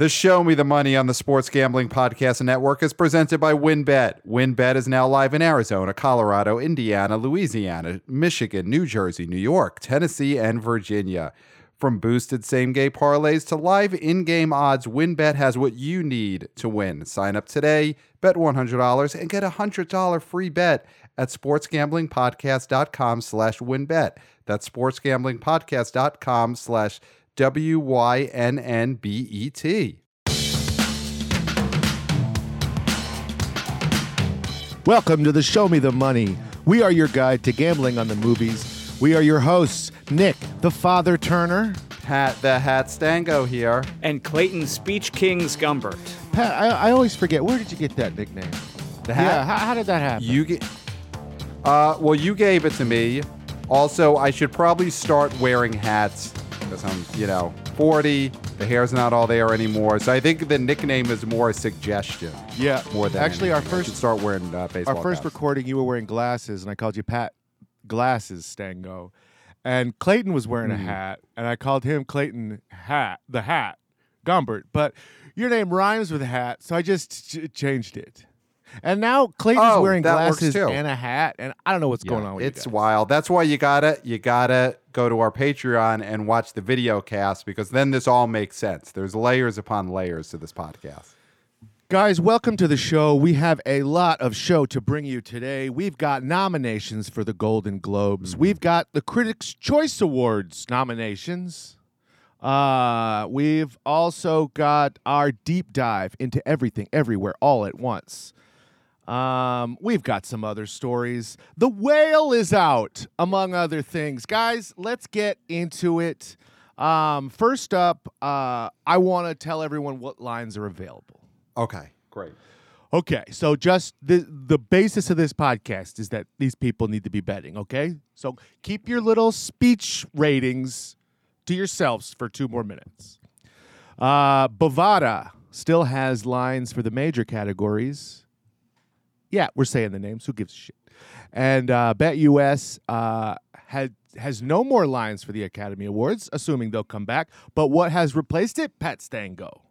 The Show Me the Money on the Sports Gambling Podcast Network is presented by WynnBET. WynnBET is now live in Arizona, Colorado, Indiana, Louisiana, Michigan, New Jersey, New York, Tennessee, and Virginia. From boosted same game parlays to live in game odds, WynnBET has what you need to win. Sign up today, bet $100, and get a $100 free bet at sportsgamblingpodcast.com slash winbet. That's sportsgamblingpodcast.com slash W Y N N B E T. Welcome to the Show Me the Money. We are your guide to gambling on the movies. We are your hosts, Nick, the Father Turner. Pat the Hat Stango here. and Clayton Speech Kings Gumbert. Pat, I, I always forget. Where did you get that nickname? The hat? Yeah, how, how did that happen? You get. Uh, well, you gave it to me. Also, I should probably start wearing hats because I'm, you know, 40. The hair's not all there anymore. So I think the nickname is more a suggestion. yeah, More than actually, our anything. I should first start wearing uh, baseball. our first hats. recording, you were wearing glasses, and I called you Pat Glasses Stango, and Clayton was wearing a Hmm. hat, and I called him Clayton Hat, the Hat Gumbert. But your name rhymes with hat, so I just ch- changed it. And now Clayton's Oh, wearing glasses and a hat, and I don't know what's going on with it's you guys. wild. That's why you gotta you gotta go to our Patreon and watch the video cast because then this all makes sense. There's layers upon layers to this podcast. Guys, welcome to the show. We have a lot of show to bring you today. We've got nominations for the Golden Globes. We've got the Critics' Choice Awards nominations. Uh, we've also got our deep dive into everything, everywhere, all at once. Um, we've got some other stories. The whale is out, among other things. Guys, let's get into it. Um, first up, uh, I want to tell everyone what lines are available. Okay, great. Okay, so just the the basis of this podcast is that these people need to be betting. Okay, so keep your little speech ratings to yourselves for two more minutes. Uh, Bovada still has lines for the major categories. Yeah, we're saying the names. Who gives a shit? And uh, BetUS uh, had has no more lines for the Academy Awards, assuming they'll come back. But what has replaced it? Pat Stango.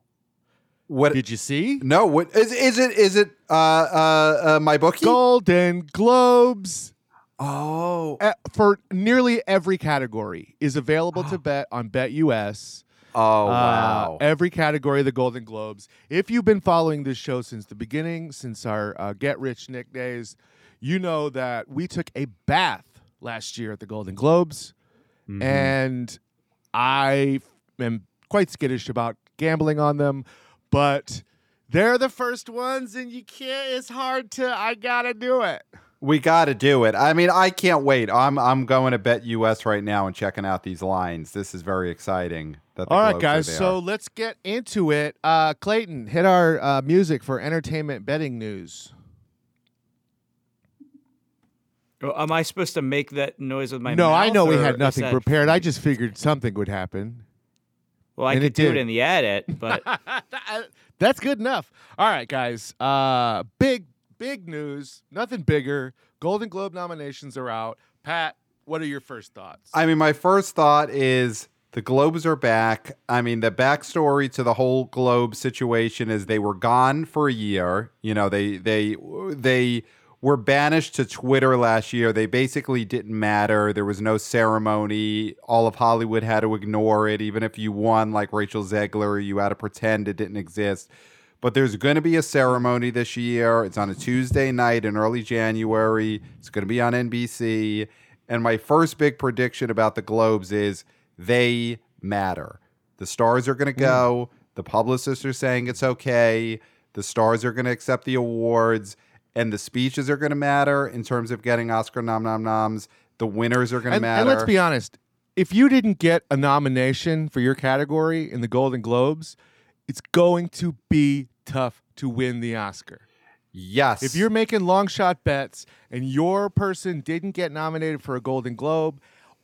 What Did you see? No, what is is it? Is it uh uh, uh my bookie? Golden Globes Oh, for nearly every category is available to bet on BetUS. Oh Uh, wow. every category of the Golden Globes. If you've been following this show since the beginning, since our uh, Get Rich Nick days, you know that we took a bath last year at the Golden Globes, Mm-hmm. and I am quite skittish about gambling on them, but they're the first ones, and you can't. It's hard to. I gotta do it. we got to do it. I mean, I can't wait. I'm I'm going to bet US right now and checking out these lines. This is very exciting. That the All right, guys. there. So let's get into it. Uh, Clayton, hit our uh, music for entertainment betting news. Oh, Am I supposed to make that noise with my no, mouth? I know we had nothing that- prepared. I just figured something would happen. Well, I and could it do did. it in the edit, but That's good enough. All right, guys. Uh, big, big news. Nothing bigger. Golden Globe nominations are out. Pat, what are your first thoughts? I mean, my first thought is the Globes are back. I mean, the backstory to the whole Globe situation is they were gone for a year. You know, they they they were banished to Twitter last year. They basically didn't matter. There was no ceremony. All of Hollywood had to ignore it. Even if you won, like Rachel Zegler, you had to pretend it didn't exist. But there's going to be a ceremony this year. It's on a Tuesday night in early January. It's going to be on NBC. And my first big prediction about the Globes is they matter. The stars are going to go. Mm. The publicists are saying it's okay. The stars are going to accept the awards. And the speeches are going to matter in terms of getting Oscar nom nom noms. The winners are going to matter. and let's be honest. If you didn't get a nomination for your category in the Golden Globes, it's going to be tough to win the Oscar. yes. If you're making long shot bets and your person didn't get nominated for a Golden Globe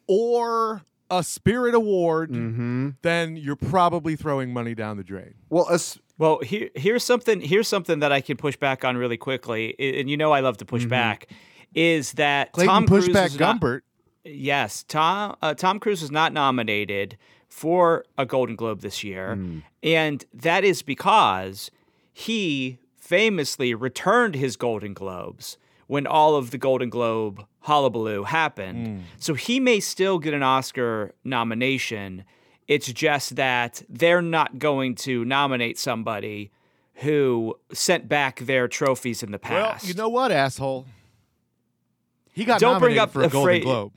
or a Spirit Award, Mm-hmm. then you're probably throwing money down the drain. well, as, well, here, here's something. Here's something that I can push back on really quickly, and you know I love to push back. Is that Clayton Tom Cruise pushback was not- Yes, Tom uh, Tom Cruise was not nominated for a Golden Globe this year, And that is because he famously returned his Golden Globes when all of the Golden Globe hullabaloo happened. Hmm. So he may still get an Oscar nomination. It's just that they're not going to nominate somebody who sent back their trophies in the past. Well, you know what, asshole? He got Don't bring nominated up for a Golden phrase- Globe.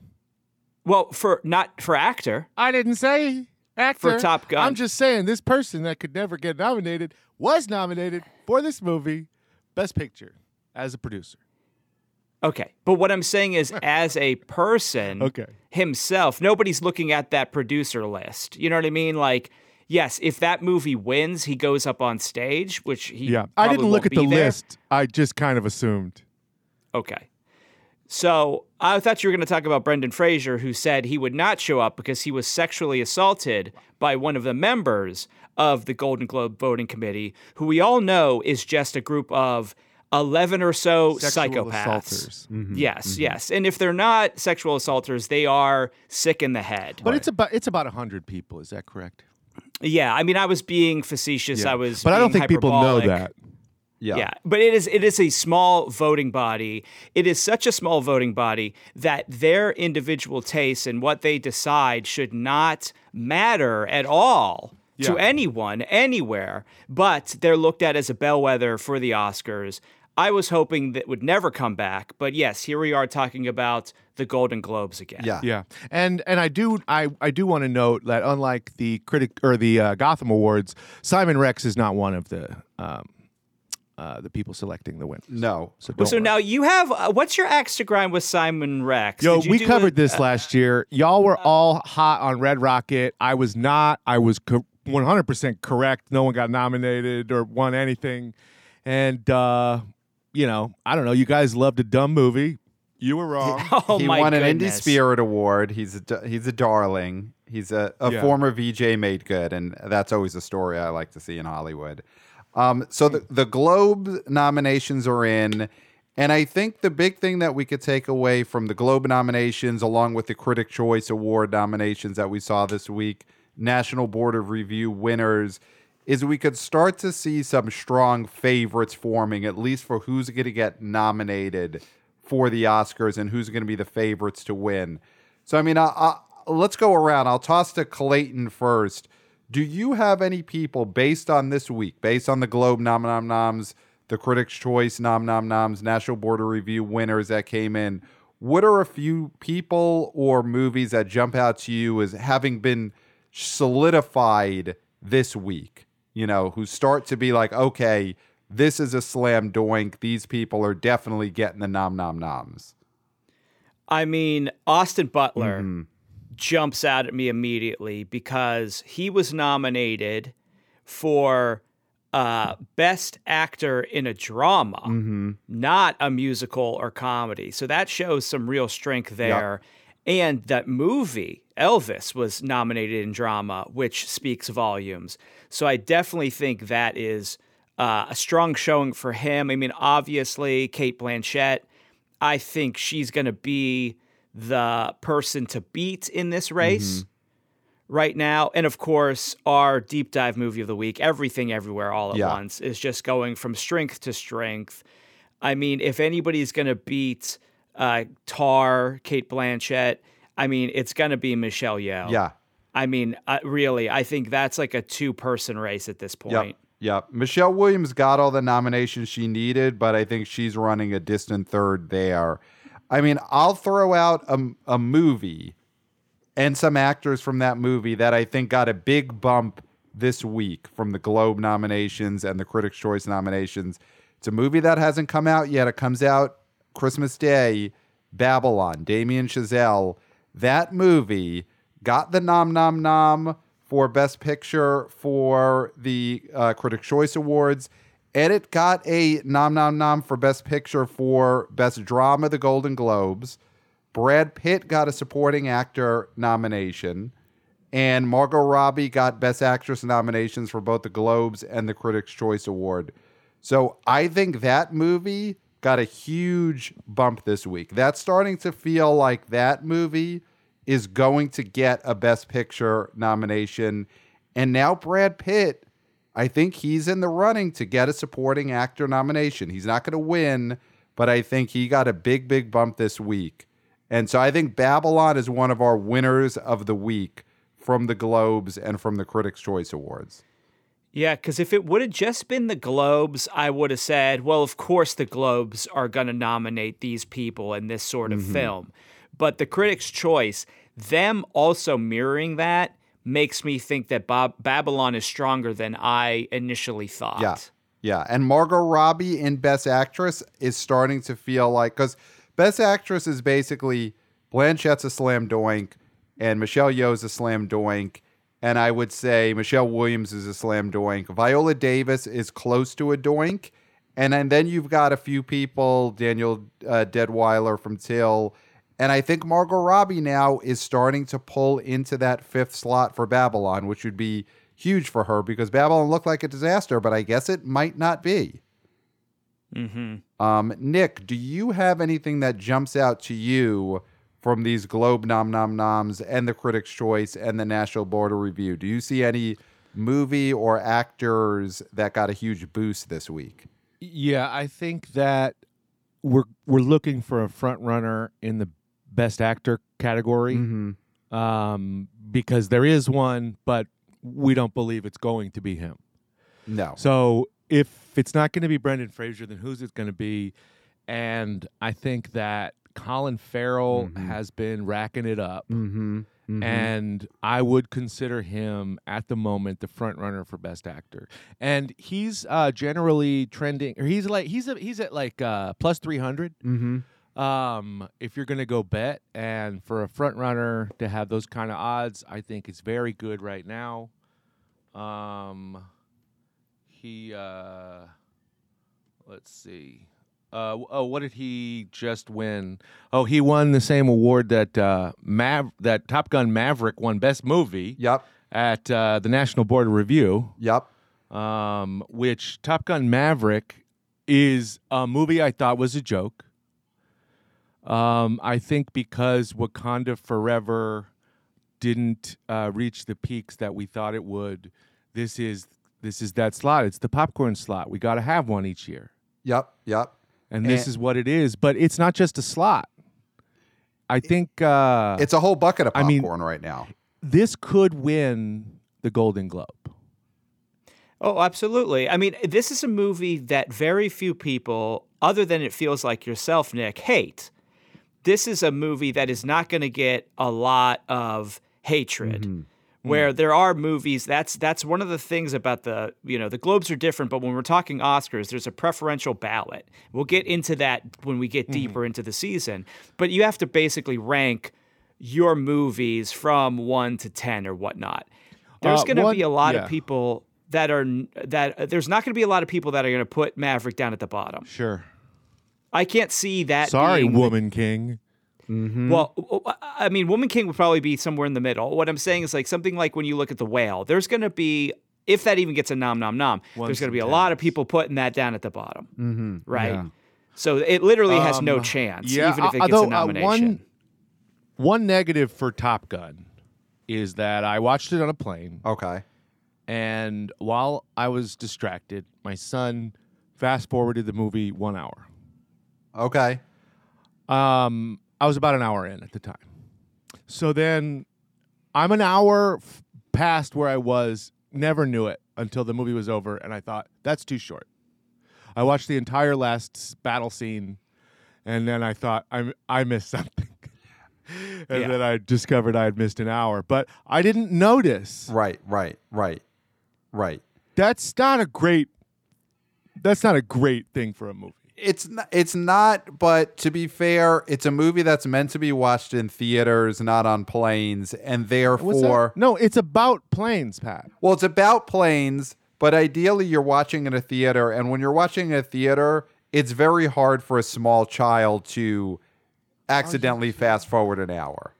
well, for not for actor. I didn't say actor. For Top Gun. I'm just saying this person that could never get nominated was nominated for this movie, Best Picture, as a producer. Okay. But what I'm saying is, as a person Okay. himself, nobody's looking at that producer list. You know what I mean? Like, yes, if that movie wins, he goes up on stage, which he Yeah, I didn't look at the there. list. I just kind of assumed. Okay. So I thought you were going to talk about Brendan Fraser, who said he would not show up because he was sexually assaulted by one of the members of the Golden Globe voting committee, who we all know is just a group of 11 or so Sexual psychopaths. assaulters. Mm-hmm. Yes, mm-hmm. yes. And if they're not sexual assaulters, they are sick in the head. But it's about it's about hundred people. Is that correct? yeah, I mean, I was being facetious. I was, but I don't being think people know that. Yeah. Yeah, but it is it is a small voting body. It is such a small voting body that their individual tastes and what they decide should not matter at all to anyone anywhere. But they're looked at as a bellwether for the Oscars. I was hoping that would never come back, but yes, here we are talking about the Golden Globes again. Yeah. Yeah, and and I do I I do want to note that unlike the critic or the uh, Gotham Awards, Simon Rex is not one of the um, uh, the people selecting the winners. No. So, Well, don't so worry. now you have uh, what's your axe to grind with Simon Rex? Yo, we covered a- this last year. Y'all were all hot on Red Rocket. I was not. I was co- 100% correct. No one got nominated or won anything. And, uh, you know, I don't know. You guys loved a dumb movie. You were wrong. Oh he my won an Indie. Spirit Award. He's a d- he's a darling. He's a, a Yeah. former VJ made good, and that's always a story I like to see in Hollywood. Um, so the the Globe nominations are in, and I think the big thing that we could take away from the Globe nominations, along with the Critic Choice Award nominations that we saw this week, National Board of Review winners, is we could start to see some strong favorites forming, at least for who's going to get nominated for the Oscars and who's going to be the favorites to win. So, I mean, I, I, let's go around. I'll toss to Clayton first. Do you have any people based on this week, based on the Globe nom nom noms, the Critics' Choice nom nom noms, National Board of Review winners that came in? What are a few people or movies that jump out to you as having been solidified this week? You know, who start to be like, okay, this is a slam doink. These people are definitely getting the nom nom noms. I mean, Austin Butler Mm-hmm. jumps out at me immediately because he was nominated for uh, Best Actor in a Drama, Mm-hmm. not a musical or comedy. So that shows some real strength there. And that movie, Elvis, was nominated in drama, which speaks volumes. So I definitely think that is uh, a strong showing for him. I mean, obviously, Cate Blanchett, I think she's going to be the person to beat in this race right now. And of course, our deep dive movie of the week, Everything Everywhere All at Yeah. Once, is just going from strength to strength. I mean, if anybody's going to beat uh, Tar, Cate Blanchett, I mean, it's going to be Michelle Yeoh. Yeah. I mean, uh, really, I think that's like a two person race at this point. Yep. Yep. Michelle Williams got all the nominations she needed, but I think she's running a distant third there. I mean, I'll throw out a, a movie and some actors from that movie that I think got a big bump this week from the Globe nominations and the Critics' Choice nominations. It's a movie that hasn't come out yet. It comes out Christmas Day, Babylon, Damien Chazelle. That movie got the nom nom nom for Best Picture for the uh, Critics' Choice Awards. And it got a nom nom nom for Best Picture for Best Drama, the Golden Globes. Brad Pitt got a supporting actor nomination, and Margot Robbie got Best Actress nominations for both the Globes and the Critics' Choice Award. So I think that movie got a huge bump this week. That's starting to feel like that movie is going to get a Best Picture nomination. And now Brad Pitt I think he's in the running to get a supporting actor nomination. He's not going to win, but I think he got a big, big bump this week. And so I think Babylon is one of our winners of the week from the Globes and from the Critics' Choice Awards. Yeah, because if it would have just been the Globes, I would have said, well, of course the Globes are going to nominate these people in this sort of mm-hmm. film. But the Critics' Choice, them also mirroring that, makes me think that Bob- Babylon is stronger than I initially thought. Yeah. Yeah. And Margot Robbie in Best Actress is starting to feel like, because Best Actress is basically Blanchett's a slam doink and Michelle Yeoh's a slam doink. And I would say Michelle Williams is a slam doink. Viola Davis is close to a doink. And, and then you've got a few people, Daniel uh, Deadwyler from Till and I think Margot Robbie now is starting to pull into that fifth slot for Babylon, which would be huge for her because Babylon looked like a disaster, but I guess it might not be. Mm-hmm. Um, Nick, do you have anything that jumps out to you from these Globe nom nom noms and the Critics' Choice and the National Board of Review? Do you see any movie or actors that got a huge boost this week? Yeah, I think that we're we're looking for a front runner in the Best Actor category mm-hmm. um, because there is one, but we don't believe it's going to be him. No. So if it's not going to be Brendan Fraser, then who's it going to be? And I think that Colin Farrell mm-hmm. has been racking it up. Mm-hmm. Mm-hmm. And I would consider him at the moment the front runner for best actor. And he's uh, generally trending, or he's like he's a, he's at like uh, plus three. Mm-hmm. Um, if you're going to go bet, and for a front runner to have those kind of odds, I think it's very good right now. Um, he, uh, let's see. Uh, oh, what did he just win? Oh, he won the same award that uh, Mav- that Top Gun Maverick won Best Movie. Yep. At uh, the National Board of Review. Yep. Um, which Top Gun Maverick is a movie I thought was a joke. Um, I think because Wakanda Forever didn't uh, reach the peaks that we thought it would, this is this is that slot. It's the popcorn slot. We got to have one each year. Yep, yep. And, and this is what it is. But it's not just a slot. I think uh, it's a whole bucket of popcorn I mean, right now. This could win the Golden Globe. Oh, absolutely. I mean, this is a movie that very few people, other than it feels like yourself, Nick, hate this is a movie that is not going to get a lot of hatred. Mm-hmm. Where mm. there are movies, that's that's one of the things about the you know the Globes are different, but when we're talking Oscars, there's a preferential ballot. We'll get into that when we get mm-hmm. deeper into the season. But you have to basically rank your movies from one to ten or whatnot. There's uh, going to be a lot yeah. of people that are that uh, there's not going to be a lot of people that are going to put Maverick down at the bottom. Sure. I can't see that. Sorry, Woman the, King. Mm-hmm. Well, I mean, Woman King would probably be somewhere in the middle. What I'm saying is like something like when you look at the whale, there's going to be, if that even gets a nom nom nom, Once there's going to be a lot of people putting that down at the bottom, mm-hmm. right? Yeah. So it literally has um, no chance, yeah, even if it gets although, a nomination. Uh, one, one negative for Top Gun is that I watched it on a plane. Okay. And while I was distracted, my son fast forwarded the movie one hour. Okay. Um, I was about an hour in at the time. So then I'm an hour f- past where I was, never knew it until the movie was over, and I thought, that's too short. I watched the entire last battle scene, and then I thought, I, I missed something. and yeah. then I discovered I had missed an hour. But I didn't notice. Right, right, right, right. That's not a great. That's not a great thing for a movie it's not, it's not but to be fair it's a movie that's meant to be watched in theaters not on planes and therefore no it's about planes pat. Well it's about planes but ideally you're watching in a theater and when you're watching in a theater it's very hard for a small child to accidentally fast forward an hour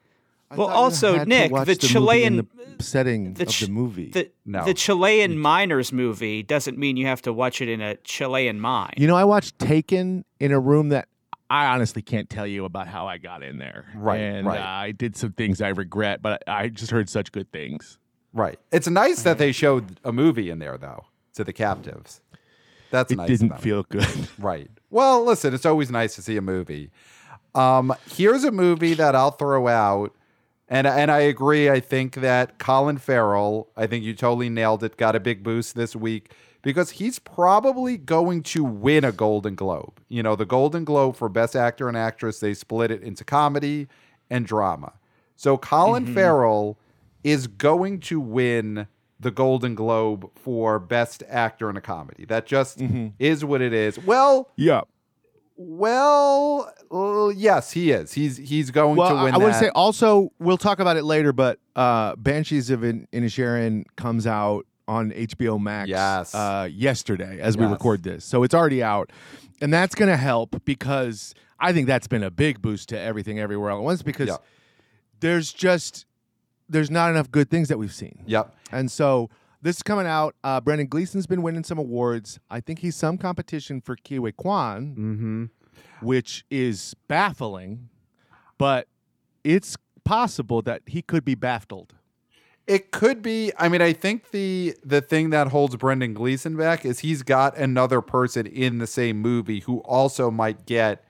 well, also Nick, the, the Chilean the setting the ch- of the movie. The, no. the Chilean miners movie doesn't mean you have to watch it in a Chilean mine. You know, I watched Taken in a room that I honestly can't tell you about how I got in there. Right, and right. Uh, I did some things I regret, but I just heard such good things. Right. It's nice that they showed a movie in there, though. to the captives. That's It nice. didn't about it. feel good. Right. Well, listen, it's always nice to see a movie. Um, here's a movie that I'll throw out, and and I agree. I think that Colin Farrell, I think you totally nailed it. Got a big boost this week because he's probably going to win a Golden Globe. You know, the Golden Globe for Best Actor and Actress, they split it into comedy and drama. So Colin mm-hmm. Farrell is going to win the Golden Globe for Best Actor in a Comedy. That just mm-hmm. is what it is. Well, yeah. Well, uh, yes, he is. He's he's going Well, to win. I, to say also we'll talk about it later, but uh, Banshees of In- Inisherin comes out on HBO Max. Yes. Uh, yesterday as we record this, so it's already out, and that's going to help because I think that's been a big boost to everything everywhere all at once because Yeah. there's just there's not enough good things that we've seen. Yep. And so this is coming out. Uh, Brendan Gleeson's been winning some awards. I think he's some competition for Ke Huy Quan, Mm-hmm. which is baffling, but it's possible that he could be baffled. It could be. I mean, I think the the thing that holds Brendan Gleeson back is he's got another person in the same movie who also might get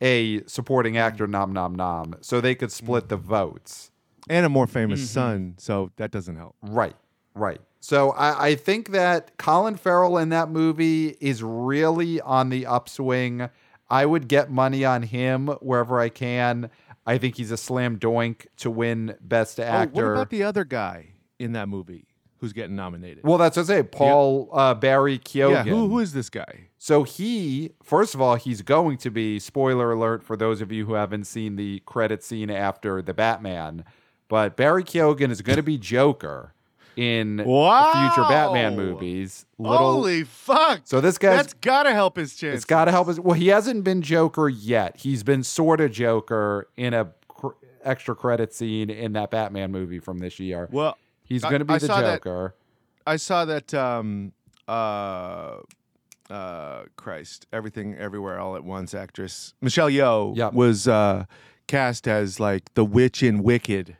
a supporting actor nom nom nom, so they could split the votes. And a more famous son, so that doesn't help. Right, right. So I, I think that Colin Farrell in that movie is really on the upswing. I would get money on him wherever I can. I think he's a slam doink to win Best Oh, what about the other guy in that movie who's getting nominated? well, that's what I say. Paul uh, Barry Keoghan. yeah, who, who is this guy? So he, first of all, he's going to be spoiler alert for those of you who haven't seen the credit scene after the Batman. But Barry Keoghan is going to be Joker in future Batman movies. Little, Holy fuck! so this guy that's gotta help his chance. it's got to help his. Well, he hasn't been Joker yet. He's been sort of Joker in a cr- extra credit scene in that Batman movie from this year. Well, he's going to be I the saw that- Joker. I saw that. Um, uh, uh, Christ, everything, everywhere, all at once. Actress Michelle Yeoh Yep. was uh, cast as like the witch in Wicked.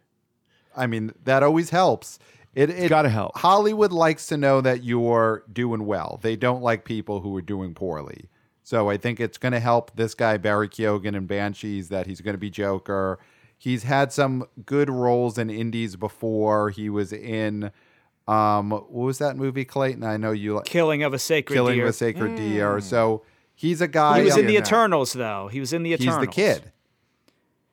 I mean, that always helps. It, it gotta help. Hollywood likes to know that you're doing well. They don't like people who are doing poorly. So I think it's going to help this guy Barry Keoghan and Banshees that he's going to be Joker. He's had some good roles in indies before. He was in um what was that movie Clayton? I know you like Killing of a Sacred Killing Deer. of a Sacred Deer. So he's a guy he was in the get that. Eternals, though. He was in the Eternals. he's Eternals. the kid.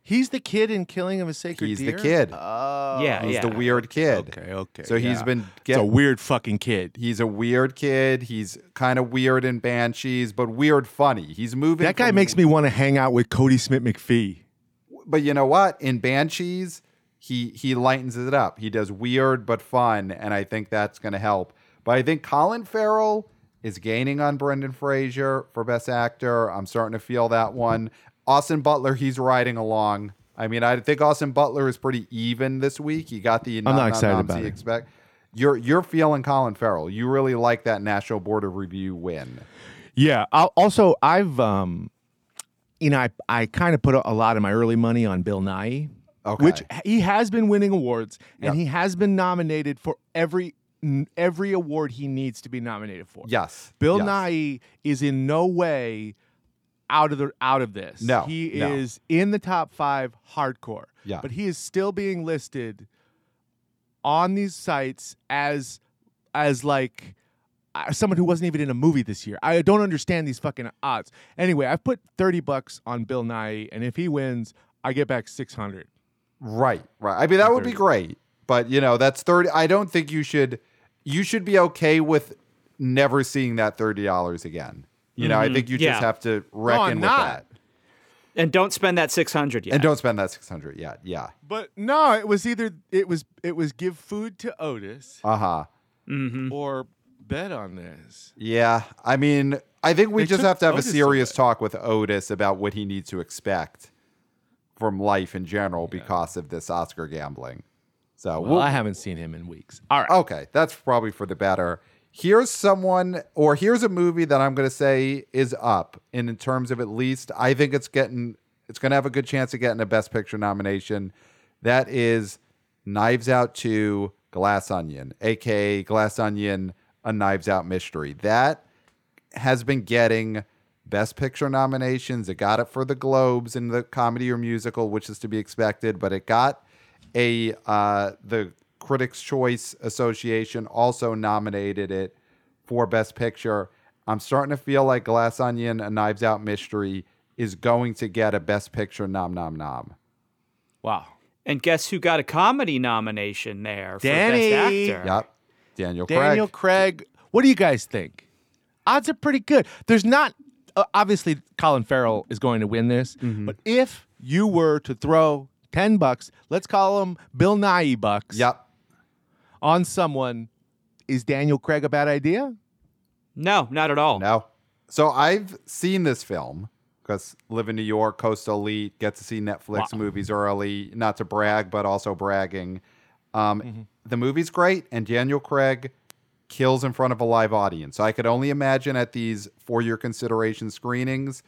He's the kid in Killing of a Sacred He's the kid. Oh, Yeah, He's yeah. the weird kid. Okay, okay. So he's yeah. been It's get, a weird fucking kid. He's a weird kid. He's kind of weird in Banshees, but weird funny. He's moving. That guy from- makes me want to hang out with Cody Smith McPhee. But you know what? In Banshees, he he lightens it up. He does weird but fun, and I think that's going to help. But I think Colin Farrell is gaining on Brendan Fraser for Best Actor. I'm starting to feel that one. Austin Butler, he's riding along. I mean, I think Austin Butler is pretty even this week. He got the I'm not excited about he it. Expect. You're you're feeling Colin Farrell. You really like that National Board of Review win. Yeah. I'll, also, I've um, you know, I I kind of put a, a lot of my early money on Bill Nighy, Okay. which he has been winning awards and Yep. he has been nominated for every every award he needs to be nominated for. Yes. Bill yes. Nighy is in no way out of the out of this. No, he no. is in the top five hardcore. Yeah. but he is still being listed on these sites as as like uh, someone who wasn't even in a movie this year. I don't understand these fucking odds. Anyway, I've put thirty bucks on Bill Nighy, and if he wins, I get back six hundred. Right, right. I mean, that would be great, but you know, that's thirty. I don't think you should. You should be okay with never seeing that thirty dollars again. You know, I think you Yeah. just have to reckon I'm with not. that, And don't spend that 600 yet. and don't spend that six hundred yet. Yeah. But no, it was either it was it was give food to Otis Uh huh. Mm-hmm. or bet on this. Yeah. I mean, I think we They just have to have Otis a serious talk with Otis about what he needs to expect from life in general because of this Oscar gambling. So Well, we'll- I haven't seen him in weeks. All right. Okay, that's probably for the better. Here's someone, or here's a movie that I'm going to say is up. And in terms of at least, I think it's getting, it's going to have a good chance of getting a Best Picture nomination. That is Knives Out 2 Glass Onion, aka Glass Onion A Knives Out Mystery. That has been getting Best Picture nominations. It got it for the Globes in the comedy or musical, which is to be expected, but it got a uh, the Critics' Choice Association also nominated it for Best Picture. I'm starting to feel like Glass Onion, A Knives Out Mystery is going to get a Best Picture nom nom nom. Wow. And guess who got a comedy nomination there for Danny. Best Actor? Yep. Daniel, Daniel Craig. Craig. What do you guys think? Odds are pretty good. There's not uh, obviously Colin Farrell is going to win this, Mm-hmm. but if you were to throw 10 bucks, let's call them Bill Nighy bucks Yep. On someone, is Daniel Craig a bad idea? No, not at all. No. So I've seen this film because live in New York, coastal elite, get to see Netflix Wow. movies early. Not to brag, but also bragging. Um, Mm-hmm. The movie's great, and Daniel Craig kills in front of a live audience. So I could only imagine at these for your consideration screenings,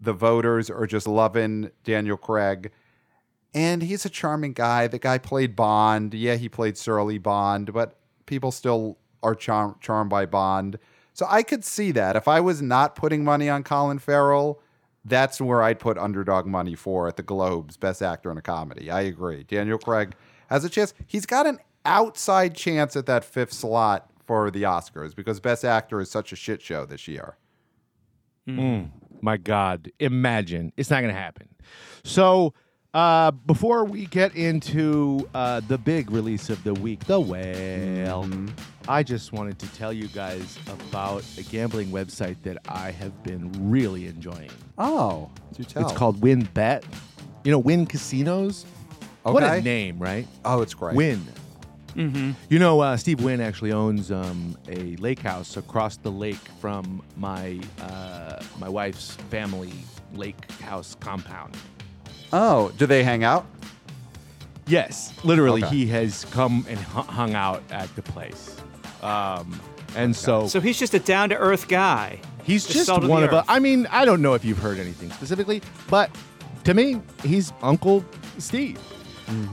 the voters are just loving Daniel Craig. And he's a charming guy. The guy played Bond. Yeah, he played Surly Bond, but people still are charm- charmed by Bond. So I could see that. If I was not putting money on Colin Farrell, that's where I'd put underdog money for at the Globes, Best Actor in a Comedy. I agree. Daniel Craig has a chance. He's got an outside chance at that fifth slot for the Oscars because Best Actor is such a shit show this year. Mm. My God, imagine. It's not going to happen. So, uh, before we get into uh, the big release of the week, The Whale, I just wanted to tell you guys about a gambling website that I have been really enjoying. Oh, do tell. It's called WynnBET. You know, Wynn Casinos? What a name, right? Oh, it's great. Win. You know, uh, Steve Wynn actually owns um, a lake house across the lake from my uh, my wife's family lake house compound. Oh, do they hang out? Yes, literally, Okay. he has come and hu- hung out at the place, um, and so, So he's just a down to earth guy. he's the just salt of one of us. earth. I mean, I don't know if you've heard anything specifically, but to me, he's Uncle Steve.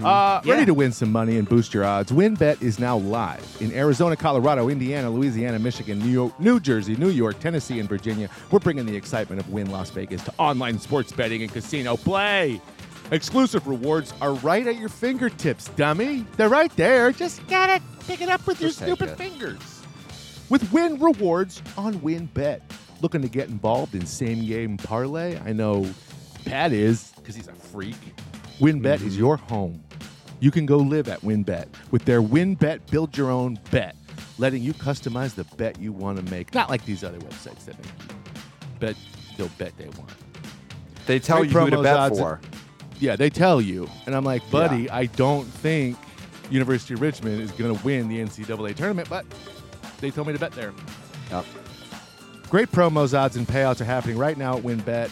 Uh, ready to win some money and boost your odds? WynnBET is now live in Arizona, Colorado, Indiana, Louisiana, Michigan, New York, New Jersey, New York, Tennessee, and Virginia. We're bringing the excitement of Wynn Las Vegas to online sports betting and casino play. Exclusive rewards are right at your fingertips, dummy. They're right there. Just gotta pick it up with your stupid fingers. With Wynn rewards on WynnBET. Looking to get involved in same game parlay? I know Pat is because he's a freak. WynnBET is your home. You can go live at WynnBET with their WynnBET Build Your Own Bet, letting you customize the bet you want to make. Not like these other websites that make you bet they'll bet they want. They tell Great you who to bet odds, for. Yeah, they tell you. And I'm like, buddy, I don't think University of Richmond is going to win the NCAA tournament, but they told me to bet there. Yep. Great promos, odds, and payouts are happening right now at WynnBET.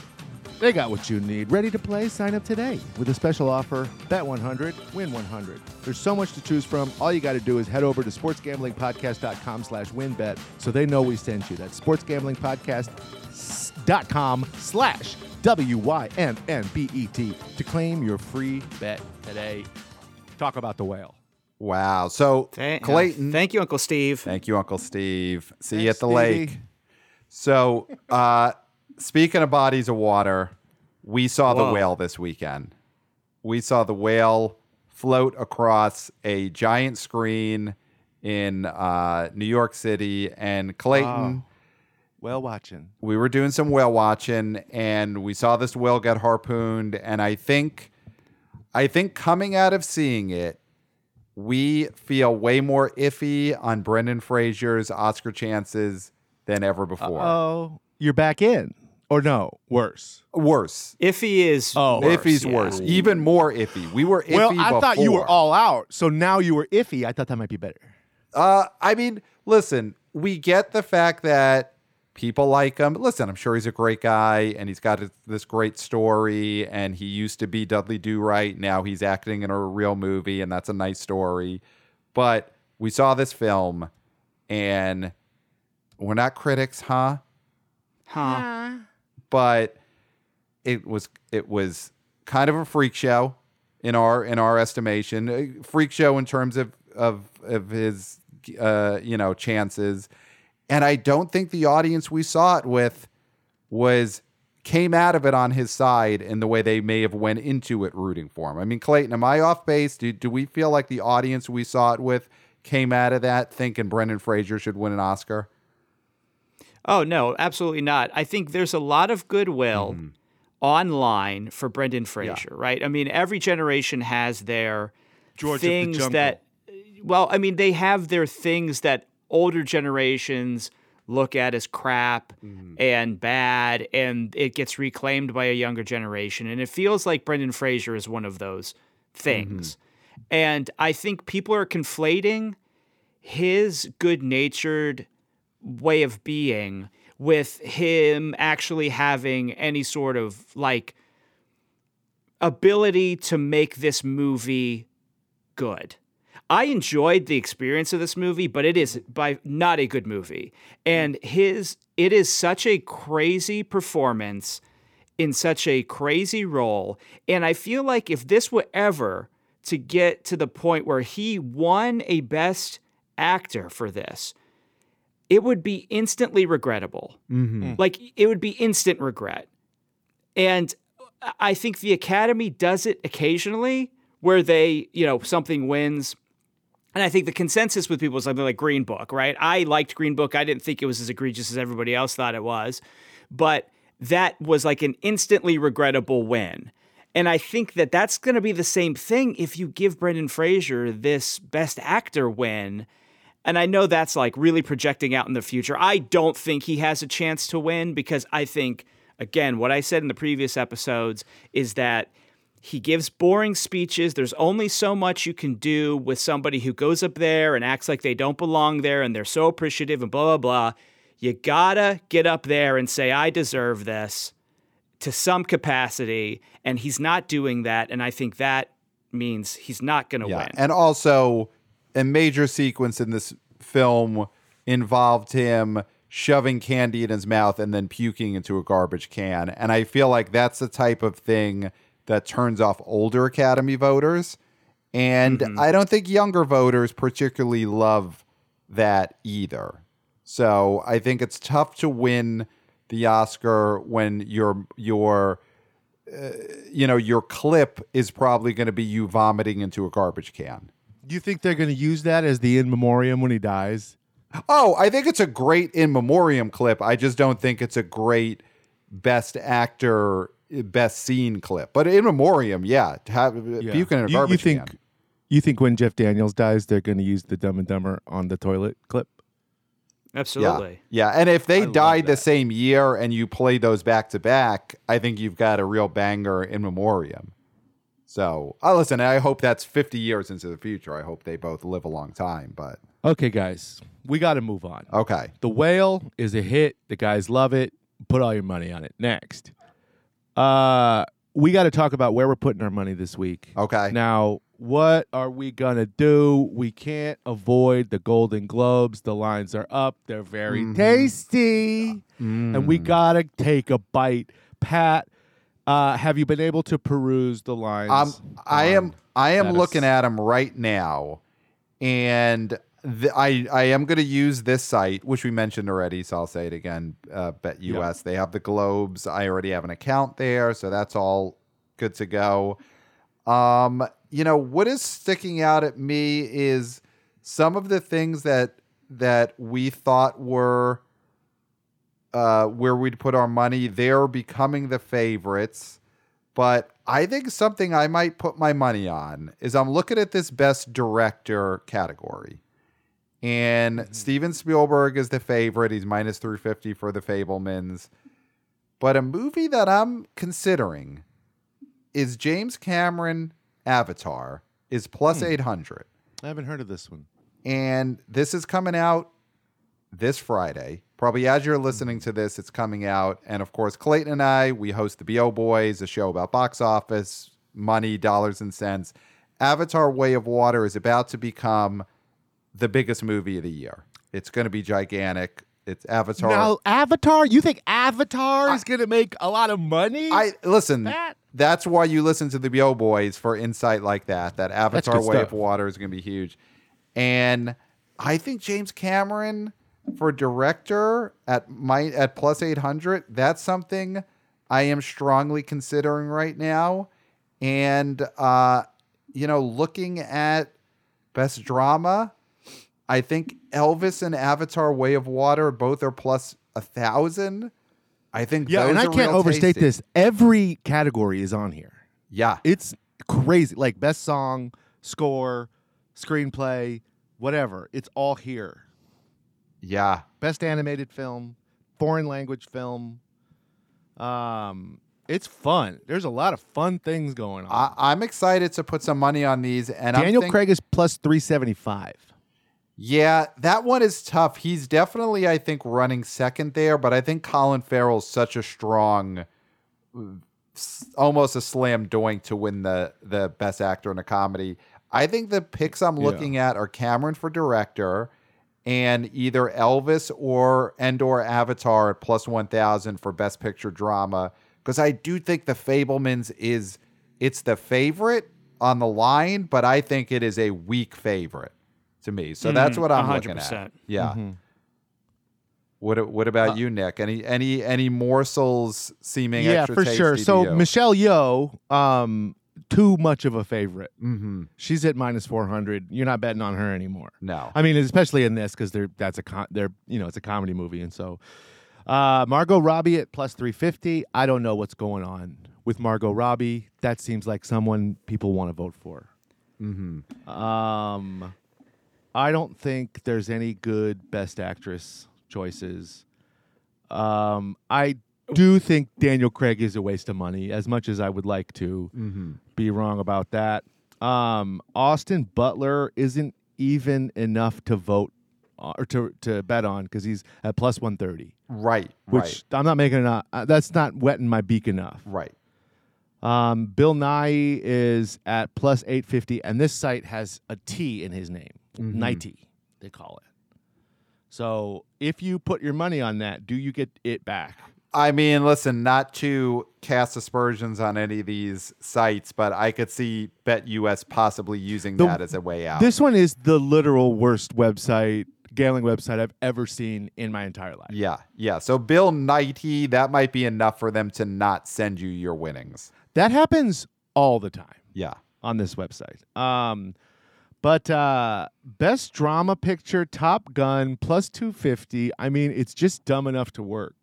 They got what you need. Ready to play? Sign up today with a special offer. Bet 100, win 100. There's so much to choose from. All you got to do is head over to sportsgamblingpodcast.com slash winbet so they know we sent you. That's sportsgamblingpodcast.com slash W-Y-N-N-B-E-T to claim your free bet today. Talk about the whale. Wow. So Thank, Clayton, thank you, Uncle Steve. Thank you, Uncle Steve. See you at the Stevie. lake. So, uh, speaking of bodies of water, we saw the whale this weekend. We saw the whale float across a giant screen in uh, New York City. And Clayton, Whale watching. we were doing some whale watching, and we saw this whale get harpooned. And I think, I think coming out of seeing it, we feel way more iffy on Brendan Fraser's Oscar chances than ever before. Oh, you're back in. Or no, worse. Worse. Iffy is Oh. worse, Iffy's yeah. worse. Even more iffy. We were iffy well, I thought you were all out, so now you were iffy. I thought that might be better. Uh, I mean, listen, we get the fact that people like him. Listen, I'm sure he's a great guy and he's got this great story. And he used to be Dudley Do Right. Now he's acting in a real movie, and that's a nice story. But we saw this film, and we're not critics, huh? Huh. But it was it was kind of a freak show in our in our estimation. A freak show in terms of of of his uh, you know, chances. And I don't think the audience we saw it with was came out of it on his side in the way they may have went into it rooting for him. I mean, Clayton, am I off base? Do, do we feel like the audience we saw it with came out of that thinking Brendan Fraser should win an Oscar? Oh no, absolutely not. I think there's a lot of goodwill mm-hmm. online for Brendan Fraser, yeah. right? I mean, every generation has their George things that well, I mean, they have their things that older generations look at as crap mm-hmm. and bad and it gets reclaimed by a younger generation and it feels like Brendan Fraser is one of those things. Mm-hmm. And I think people are conflating his good-natured way of being with him actually having any sort of like ability to make this movie good. I enjoyed the experience of this movie, but it is by not a good movie. And his it is such a crazy performance in such a crazy role. And I feel like if this were ever to get to the point where he won a best actor for this, it would be instantly regrettable. Mm-hmm. Like it would be instant regret. And I think the Academy does it occasionally where they, you know, something wins. And I think the consensus with people is something like Green Book, right? I liked Green Book. I didn't think it was as egregious as everybody else thought it was. But that was like an instantly regrettable win. And I think that that's going to be the same thing if you give Brendan Fraser this Best Actor win and I know that's like really projecting out in the future. I don't think he has a chance to win because I think, again, what I said in the previous episodes is that he gives boring speeches. There's only so much you can do with somebody who goes up there and acts like they don't belong there and they're so appreciative and blah, blah, blah. You gotta get up there and say, I deserve this to some capacity. And he's not doing that. And I think that means he's not gonna yeah. win. And also, a major sequence in this film involved him shoving candy in his mouth and then puking into a garbage can. And I feel like that's the type of thing that turns off older Academy voters. And mm-hmm. I don't think younger voters particularly love that either. So I think it's tough to win the Oscar when your your uh, you know your clip is probably going to be you vomiting into a garbage can. Do you think they're going to use that as the in memoriam when he dies? Oh, I think it's a great in memoriam clip. I just don't think it's a great best actor, best scene clip. But in memoriam, yeah, to have uh, yeah. puking in a garbage you, you think, can. You think when Jeff Daniels dies, they're going to use the Dumb and Dumber on the toilet clip? Absolutely. Yeah. yeah. And if they I died the same year and you play those back to back, I think you've got a real banger in memoriam. So, uh, listen, I hope that's 50 years into the future. I hope they both live a long time, but. Okay, guys, we got to move on. Okay. The Whale is a hit. The guys love it. Put all your money on it. Next. Uh, we got to talk about where we're putting our money this week. Okay. Now, what are we going to do? We can't avoid the Golden Globes. The lines are up. They're very mm-hmm. tasty. Mm. And we got to take a bite. Pat, uh, have you been able to peruse the lines? Um, I am. I am looking at them right now, and the, I I am going to use this site, which we mentioned already, so I'll say it again. Uh, Bet US. Yep. They have the globes. I already have an account there, so that's all good to go. Um, you know what is sticking out at me is some of the things that that we thought were uh, where we'd put our money. They're becoming the favorites. But I think something I might put my money on is I'm looking at this best director category. And mm-hmm. Steven Spielberg is the favorite. He's minus 350 for the Fabelmans. But a movie that I'm considering is James Cameron Avatar is plus hmm. 800. I haven't heard of this one. And this is coming out this Friday. Probably as you're listening to this, it's coming out. And of course, Clayton and I, we host the BO Boys, a show about box office, money, dollars, and cents. Avatar Way of Water is about to become the biggest movie of the year. It's going to be gigantic. It's Avatar. Now, Avatar? You think Avatar I, is going to make a lot of money? I listen. That? That's why you listen to the BO Boys for insight like that. That Avatar Way stuff. of Water is going to be huge. And I think James Cameron for director at my at plus 800 that's something I am strongly considering right now and uh you know looking at best drama I think Elvis and Avatar Way of Water both are plus a thousand I think Yeah, and I can't overstate tasty. this. Every category is on here. yeah It's crazy. Like best song, score, screenplay, whatever. It's all here. Yeah Best animated film, foreign language film. Um, it's fun. There's a lot of fun things going on. I, I'm excited to put some money on these and Daniel think- Craig is plus 375. Yeah, that one is tough. He's definitely, I think, running second there, but I think Colin Farrell's such a strong, almost a slam doink to win the the best actor in a comedy. I think the picks I'm Yeah. looking at are Cameron for director, and either Elvis or and or Avatar at plus one thousand for best picture drama. Because I do think the Fabelmans is it's the favorite on the line, but I think it is a weak favorite to me. So that's Mm, what I'm looking 100%. at. Yeah. Mm-hmm. What What about you, Nick? Any any any morsels seeming Yeah, for sure. So? Michelle Yeoh, um, too much of a favorite. Mhm. She's at minus 400. You're not betting on her anymore. No. I mean, especially in this because they're that's a con- they're you know it's a comedy movie, and so uh, Margot Robbie at plus three fifty. I don't know what's going on with Margot Robbie. That seems like someone people want to vote for. mm-hmm. Um, I don't think there's any good Best Actress choices. Um, I do think Daniel Craig is a waste of money, as much as I would like to Mm-hmm. be wrong about that. Um, Austin Butler isn't even enough to vote uh, or to to bet on because he's at plus one thirty, Right. which I'm not making enough. Uh, that's not wetting my beak enough. right. Right. Um, Bill Nighy is at plus 850, and this site has a T in his name. Nighty, they call it. So if you put your money on that, do you get it back? I mean, listen, not to cast aspersions on any of these sites, but I could see BetUS possibly using The- that as a way out. This one is the literal worst website, gambling website I've ever seen in my entire life. yeah, yeah. So Bill Nighty, that might be enough for them to not send you your winnings. That happens all the time Yeah. on this website. Um, but uh, best drama picture, Top Gun, plus 250. I mean, it's just dumb enough to work.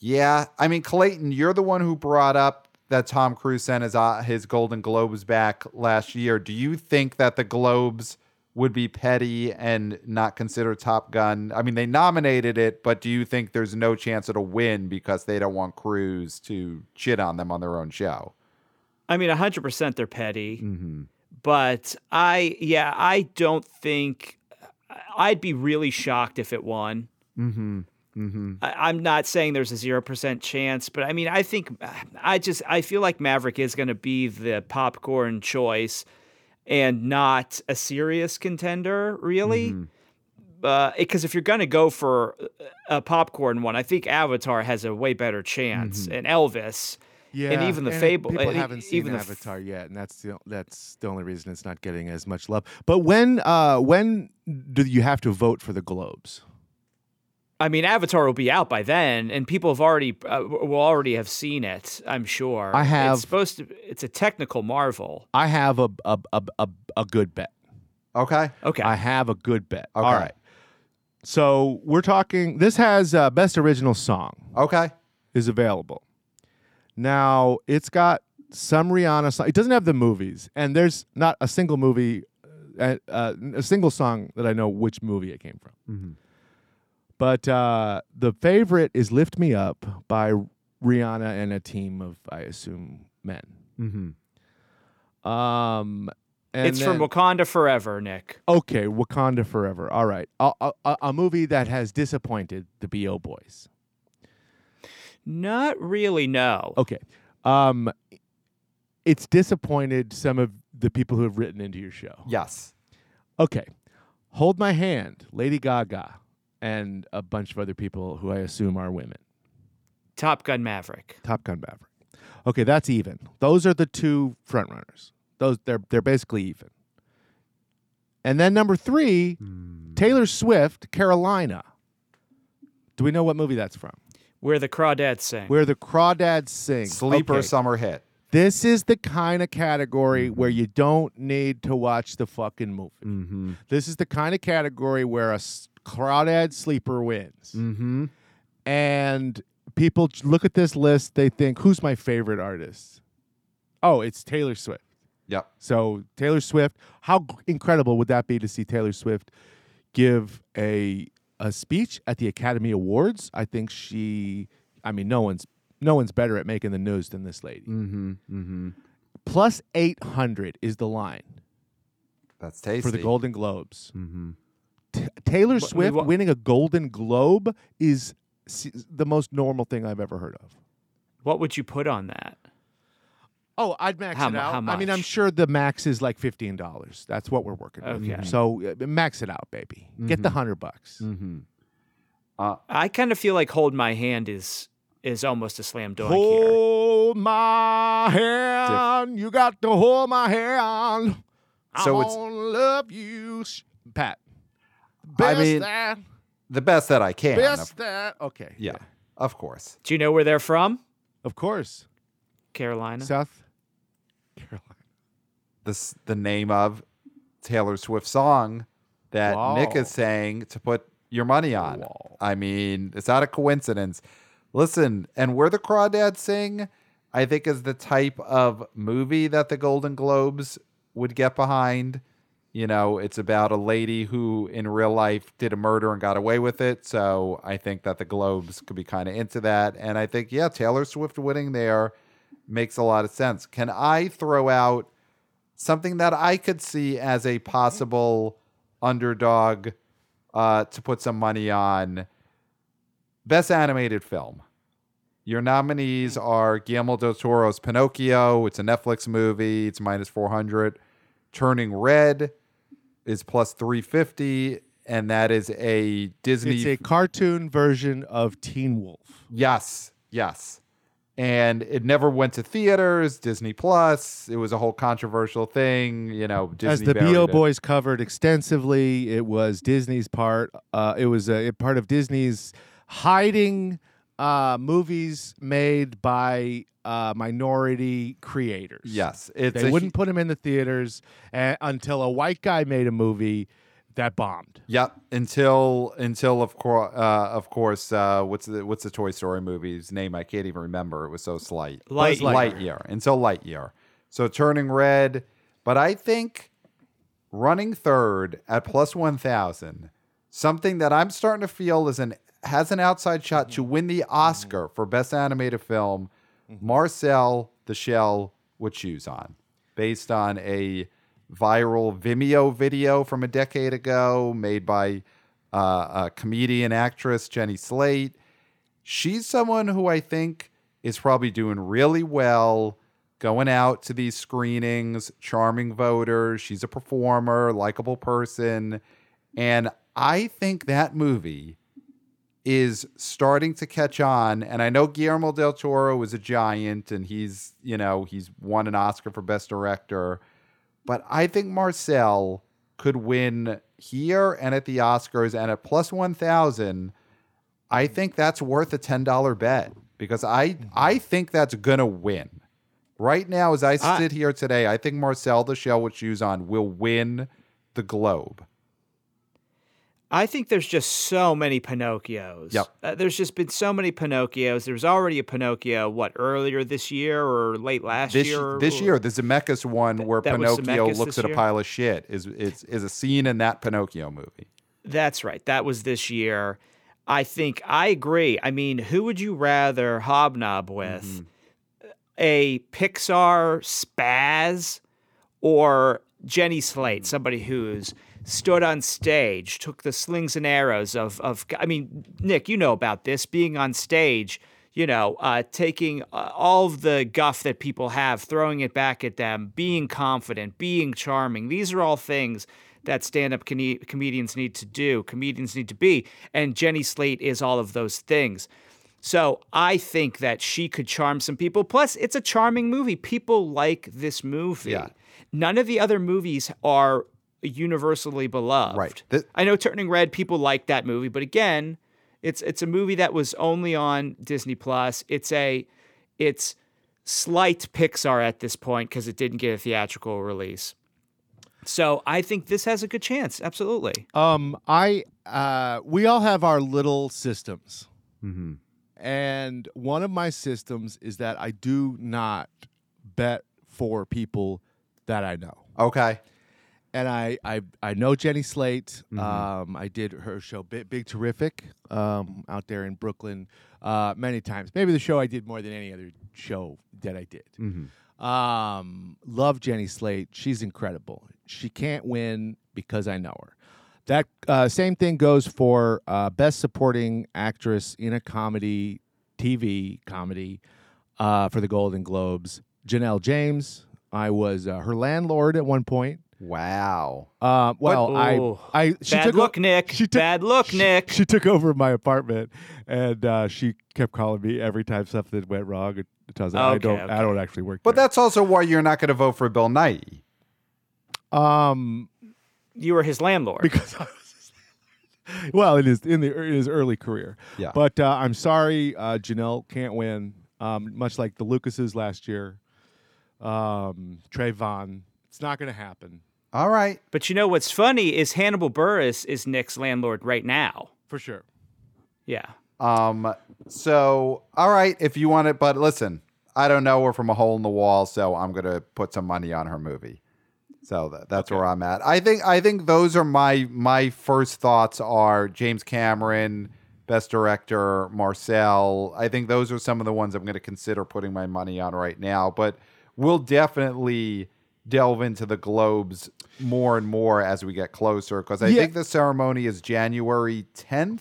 Yeah, I mean, Clayton, you're the one who brought up that Tom Cruise sent his uh, his Golden Globes back last year. Do you think that the Globes would be petty and not consider Top Gun? I mean, they nominated it, but do you think there's no chance it'll win because they don't want Cruise to shit on them on their own show? I mean, 100% they're petty, Mm-hmm. but I, yeah, I don't think I'd be really shocked if it won. Mm-hmm. Mm-hmm. I, I'm not saying there's a 0% chance, but I mean, I think I just, I feel like Maverick is going to be the popcorn choice and not a serious contender, really. Mhm. because if you're going to go for a popcorn one, I think Avatar has a way better chance, Mm-hmm. and Elvis. Yeah, even the Fable- People and e- haven't seen even the f- Avatar yet, and that's the that's the only reason it's not getting as much love. But when uh when do you have to vote for the Globes? I mean, Avatar will be out by then, and people have already uh, will already have seen it. I'm sure. I have- It's supposed to. It's a technical marvel. I have a a a, a, a good bet. Okay. Okay. I have a good bet. Okay. All right. So we're talking. This has uh, best original song Okay. is available. Now it's got some Rihanna song. It doesn't have the movies, and there's not a single movie, uh, uh, a single song that I know which movie it came from. Mhm. But uh, the favorite is "Lift Me Up" by Rihanna and a team of, I assume, men. Mm-hmm. Um, and it's from Wakanda Forever, Nick. Okay, Wakanda Forever. All right, a, a, a- a movie that has disappointed the Bo Boys. Not really. No. Okay, um, it's disappointed some of the people who have written into your show. Yes. Okay, Hold My Hand, Lady Gaga, and a bunch of other people who I assume are women. Top Gun Maverick. Top Gun Maverick. Okay, that's even. Those are the two front runners. Those they're they're basically even. And then number three, Hmm. Taylor Swift, Carolina. Do we know what movie that's from? Where the crawdads sing. Where the crawdads sing. Sleeper Okay. summer hit. This is the kind of category where you don't need to watch the fucking movie. Mm-hmm. This is the kind of category where a s- crawdad sleeper wins. Mm-hmm. And people look at this list, they think, who's my favorite artist? Oh, it's Taylor Swift. Yep. So Taylor Swift, how incredible would that be to see Taylor Swift give a a speech at the Academy Awards? I think she I mean no one's no one's better at making the news than this lady. Mm-hmm. Mm-hmm. Plus 800 is the line That's tasty. for the Golden Globes. Mm-hmm. T- Taylor Wha- Swift wha- winning a Golden Globe is s- the most normal thing I've ever heard of. what would you put on that? Oh, I'd max How it out. how I mean, I'm sure the max is like fifteen dollars. That's what we're working with. Okay. So uh, max it out, baby. Get the hundred bucks. Mm-hmm. I kind of feel like hold my hand is is almost a slam dunk here. Hold my hand. You got to hold my hand. So I it's- wanna love you, Sh- Pat. I mean, that. The best that I can. Best Of, that. Okay. yeah, of course. Do you know where they're from? Of course. Carolina. South Carolina. This the name of Taylor Swift song that Nick is saying to put your money on. Wow. I mean, it's not a coincidence. Listen, and where the crawdads sing, I think is the type of movie that the Golden Globes would get behind. You know, it's about a lady who in real life did a murder and got away with it. So I think that the Globes could be kind of into that. And I think, yeah, Taylor Swift winning there makes a lot of sense. Can I throw out something that I could see as a possible underdog uh, to put some money on? Best animated film. Your nominees are Guillermo del Toro's Pinocchio. It's a Netflix movie. It's minus 400. Turning Red is plus 350. And that is a Disney. It's a cartoon version of Teen Wolf. Yes, yes. And it never went to theaters, Disney Plus. It was a whole controversial thing, you know. Disney As the Bo it. Boys covered extensively, it was Disney's part. Uh, it was a part of Disney's hiding uh, movies made by uh, minority creators. Yes, it's they wouldn't put them in the theaters uh, until a white guy made a movie that bombed. Yep. Until until of course uh, of course uh, what's the what's the Toy Story movie's name? I can't even remember. It was so slight. Light Lightyear. Lightyear. Until Lightyear. So turning red, but I think running third at plus one thousand, something that I'm starting to feel is an has an outside shot to mm-hmm. win the Oscar mm-hmm. for best animated film. Mm-hmm. Marcel the Shell with shoes on, based on a viral Vimeo video from a decade ago made by uh, a comedian actress Jenny Slate. She's someone who I think is probably doing really well going out to these screenings, charming voters. She's a performer, likable person. And I think that movie is starting to catch on. And I know Guillermo del Toro is a giant and he's, you know, he's won an Oscar for Best Director. But I think Marcel could win here and at the Oscars and at plus 1,000. I think that's worth a $10 bet because I, mm-hmm. I think that's going to win. Right now, as I I- sit here today, I think Marcel the Shell with Shoes On will win the Globe. I think there's just so many Pinocchios. Yep. Uh, there's just been so many Pinocchios. There was already a Pinocchio, what, earlier this year or late last this year? this year, the Zemeckis one where Pinocchio looks at a pile of shit is is is a scene in that Pinocchio movie. That's right. That was this year. I think I agree. I mean, who would you rather hobnob with? Mm-hmm. A Pixar spaz or Jenny. Slate, somebody who's stood on stage, took the slings and arrows of of I mean, Nick, you know about this, being on stage, you know, uh, taking uh, all of the guff that people have, throwing it back at them, being confident, being charming. These are all things that stand-up com- comedians need to do, comedians need to be, and Jenny Slate is all of those things. So I think that she could charm some people. Plus, it's a charming movie. People like this movie. Yeah. None of the other movies are universally beloved. Right. Th- I know Turning Red people like that movie, but again, it's it's a movie that was only on Disney Plus. It's a it's slight Pixar at this point because it didn't get a theatrical release. So I think this has a good chance. Absolutely. Um, I uh, we all have our little systems, Mm-hmm. and one of my systems is that I do not bet for people that I know. Okay. And I I, I know Jenny Slate. Mhm. Um, I did her show Big, Big Terrific um, out there in Brooklyn uh, many times. Maybe the show I did more than any other show that I did. Mm-hmm. Um, love Jenny Slate. She's incredible. She can't win because I know her. That uh, same thing goes for uh, best supporting actress in a comedy, TV comedy, uh, for the Golden Globes. Janelle James. I was uh, her landlord at one point. Wow. Uh, well, Ooh. I, I, she Bad took look, o- Nick. she took- Bad look, she- Nick. She took over my apartment, and uh, she kept calling me every time something went wrong. And I was like, I don't, okay. I don't actually work. But there. that's also why you're not going to vote for Bill Nighy. um, you were his landlord. because I was. his- Well, in his in the in his early career, Yeah. But uh, I'm sorry, uh, Janelle can't win. Um, much like the Lucases last year, um, Trayvon. It's not going to happen All right. But you know what's funny is Hannibal Buress is Nick's landlord right now. for sure. Yeah. Um. So, all right, if you want it, but listen, I don't know her from a hole in the wall, so I'm gonna put some money on her movie. So that, that's where I'm at. I think I think those are my my first thoughts are James Cameron, best director, Marcel. I think those are some of the ones I'm going to consider putting my money on right now. But we'll definitely delve into the Globes more and more as we get closer because I Yeah. think the ceremony is January 10th.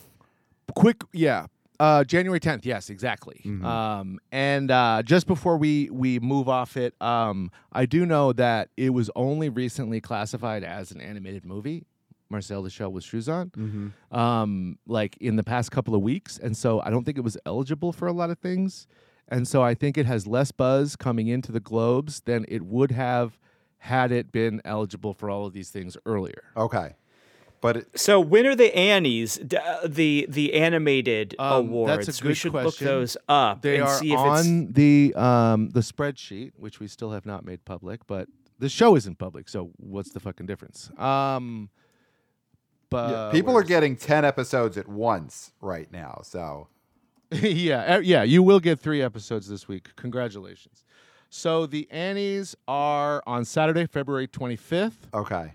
quick yeah uh january 10th yes exactly um and uh just before we we move off it um i do know that it was only recently classified as an animated movie marcel the shell with shoes on Mm-hmm. um like in the past couple of weeks and so i don't think it was eligible for a lot of things and so i think it has less buzz coming into the globes than it would have had it been eligible for all of these things earlier Okay. But it, So when are the Annies, uh, the the animated Um, awards? that's a good we should question. look those up They and are see if it's on the um the spreadsheet, which we still have not made public, but the show isn't public, so what's the fucking difference? Um, but yeah, people are where's- getting 10 episodes at once right now. So, yeah, uh, yeah. You will get three episodes this week. Congratulations. So the Annies are on Saturday, February twenty fifth, okay.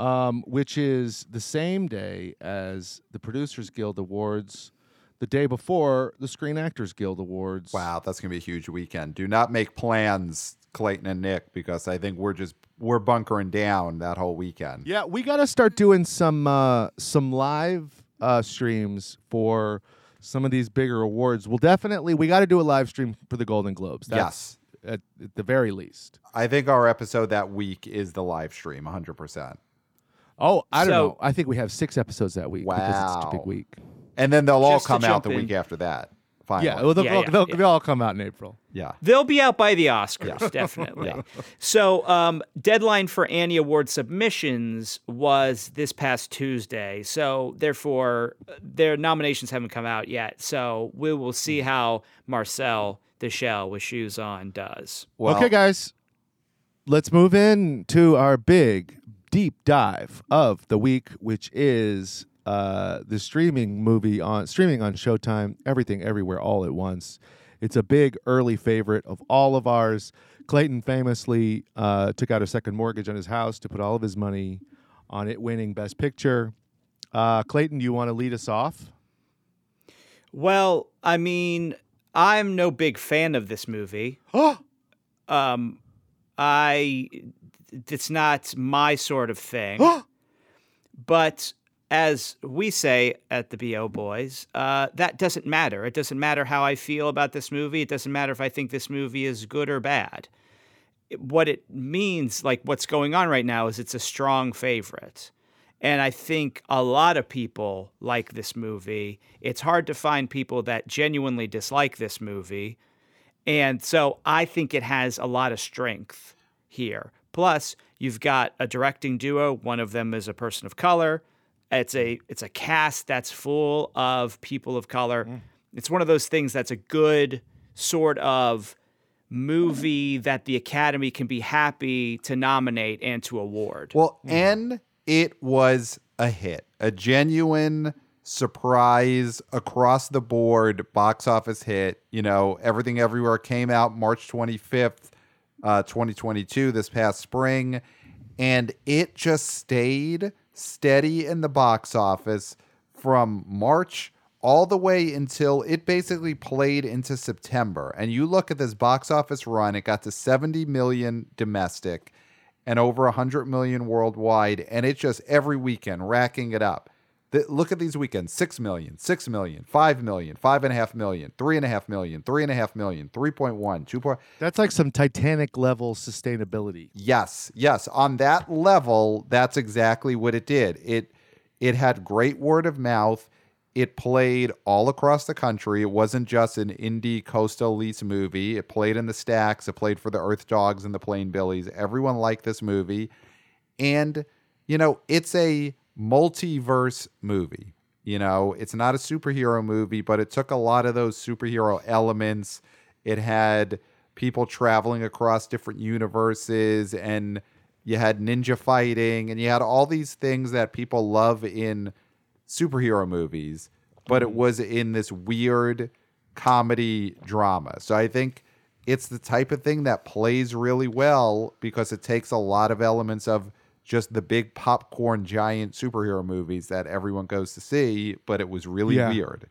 um, which is the same day as the Producers Guild Awards. The day before the Screen Actors Guild Awards. Wow, that's going to be a huge weekend. Do not make plans, Clayton and Nick, because I think we're just we're bunkering down that whole weekend. Yeah, we got to start doing some uh, some live uh, streams for some of these bigger awards. We'll definitely we got to do a live stream for the Golden Globes. That's at, at the very least. I think our episode that week is the live stream, 100%. Oh, I don't So- know. I think we have six episodes that week because it's such a big Wow. week. And then they'll all Just to come out the in. week after that. Finally. Yeah, well, they'll, Yeah, they'll, yeah, they'll, yeah. they'll all come out in April. yeah. They'll be out by the Oscars, Yeah. definitely. Yeah. So, um, deadline for Annie Award submissions was this past Tuesday. So, therefore, uh, their nominations haven't come out yet. So, we will see Mm. how Marcel the Shell with shoes on does. Well, okay, guys, let's move in to our big deep dive of the week, which is uh, the streaming movie on streaming on Showtime. Everything, everywhere, all at once. It's a big early favorite of all of ours. Clayton famously uh, took out a second mortgage on his house to put all of his money on it winning Best Picture. Uh, Clayton, do you want to lead us off? Well, I mean, I'm no big fan of this movie. Oh, Um, I, it's not my sort of thing. But as we say at the BO Boys, uh, that doesn't matter. It doesn't matter how I feel about this movie. It doesn't matter if I think this movie is good or bad. It- what it means, like what's going on right now, is it's a strong favorite. And I think a lot of people like this movie. It's hard to find people that genuinely dislike this movie. And so I think it has a lot of strength here. Plus, You've got a directing duo. One of them is a person of color. It's a it's a cast that's full of people of color. Mm. It's one of those things that's a good sort of movie that the Academy can be happy to nominate and to award. Well, mm. and it was a hit, a genuine surprise across the board box office hit. You know, Everything Everywhere came out March 25th, uh, 2022, this past spring, and it just stayed steady in the box office from March all the way until it basically played into September. And you look at this box office run, it got to 70 million domestic and over 100 million worldwide. And it's just every weekend racking it up. The, look at these weekends 6 million, 6 million, 5 million, 5.5 million, 3.5 million, 3.5 million, 3.1, 2. That's like some Titanic level sustainability. Yes, yes. On that level, that's exactly what it did. It it had great word of mouth it played all across the country. It wasn't just an indie coastal elites movie. It played in the stacks. It played for the Earth Dogs and the Plain Billies. Everyone liked this movie. And, you know, it's a multiverse movie. You know, it's not a superhero movie, but it took a lot of those superhero elements. It had people traveling across different universes and you had ninja fighting and you had all these things that people love in superhero movies, but it was in this weird comedy drama. So I think it's the type of thing that plays really well because it takes a lot of elements of just the big popcorn giant superhero movies that everyone goes to see, but it was really yeah. weird.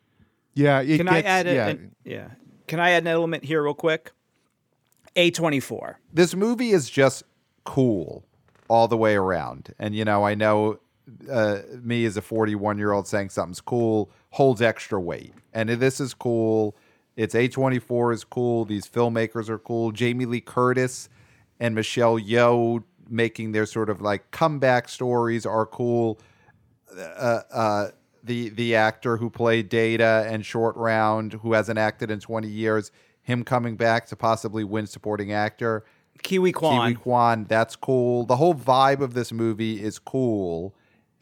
Yeah, can gets, I add a, yeah. An, yeah. Can I add an element here real quick? A24. This movie is just cool all the way around. And you know, I know uh, me as a 41 year old saying something's cool holds extra weight. And this is cool. It's A24 is cool. These filmmakers are cool. Jamie Lee Curtis and Michelle Yeoh making their sort of like comeback stories are cool. Uh, uh, the the actor who played Data and Short Round, who hasn't acted in 20 years, him coming back to possibly win supporting actor. Quan. Ke Huy Quan, that's cool. The whole vibe of this movie is cool.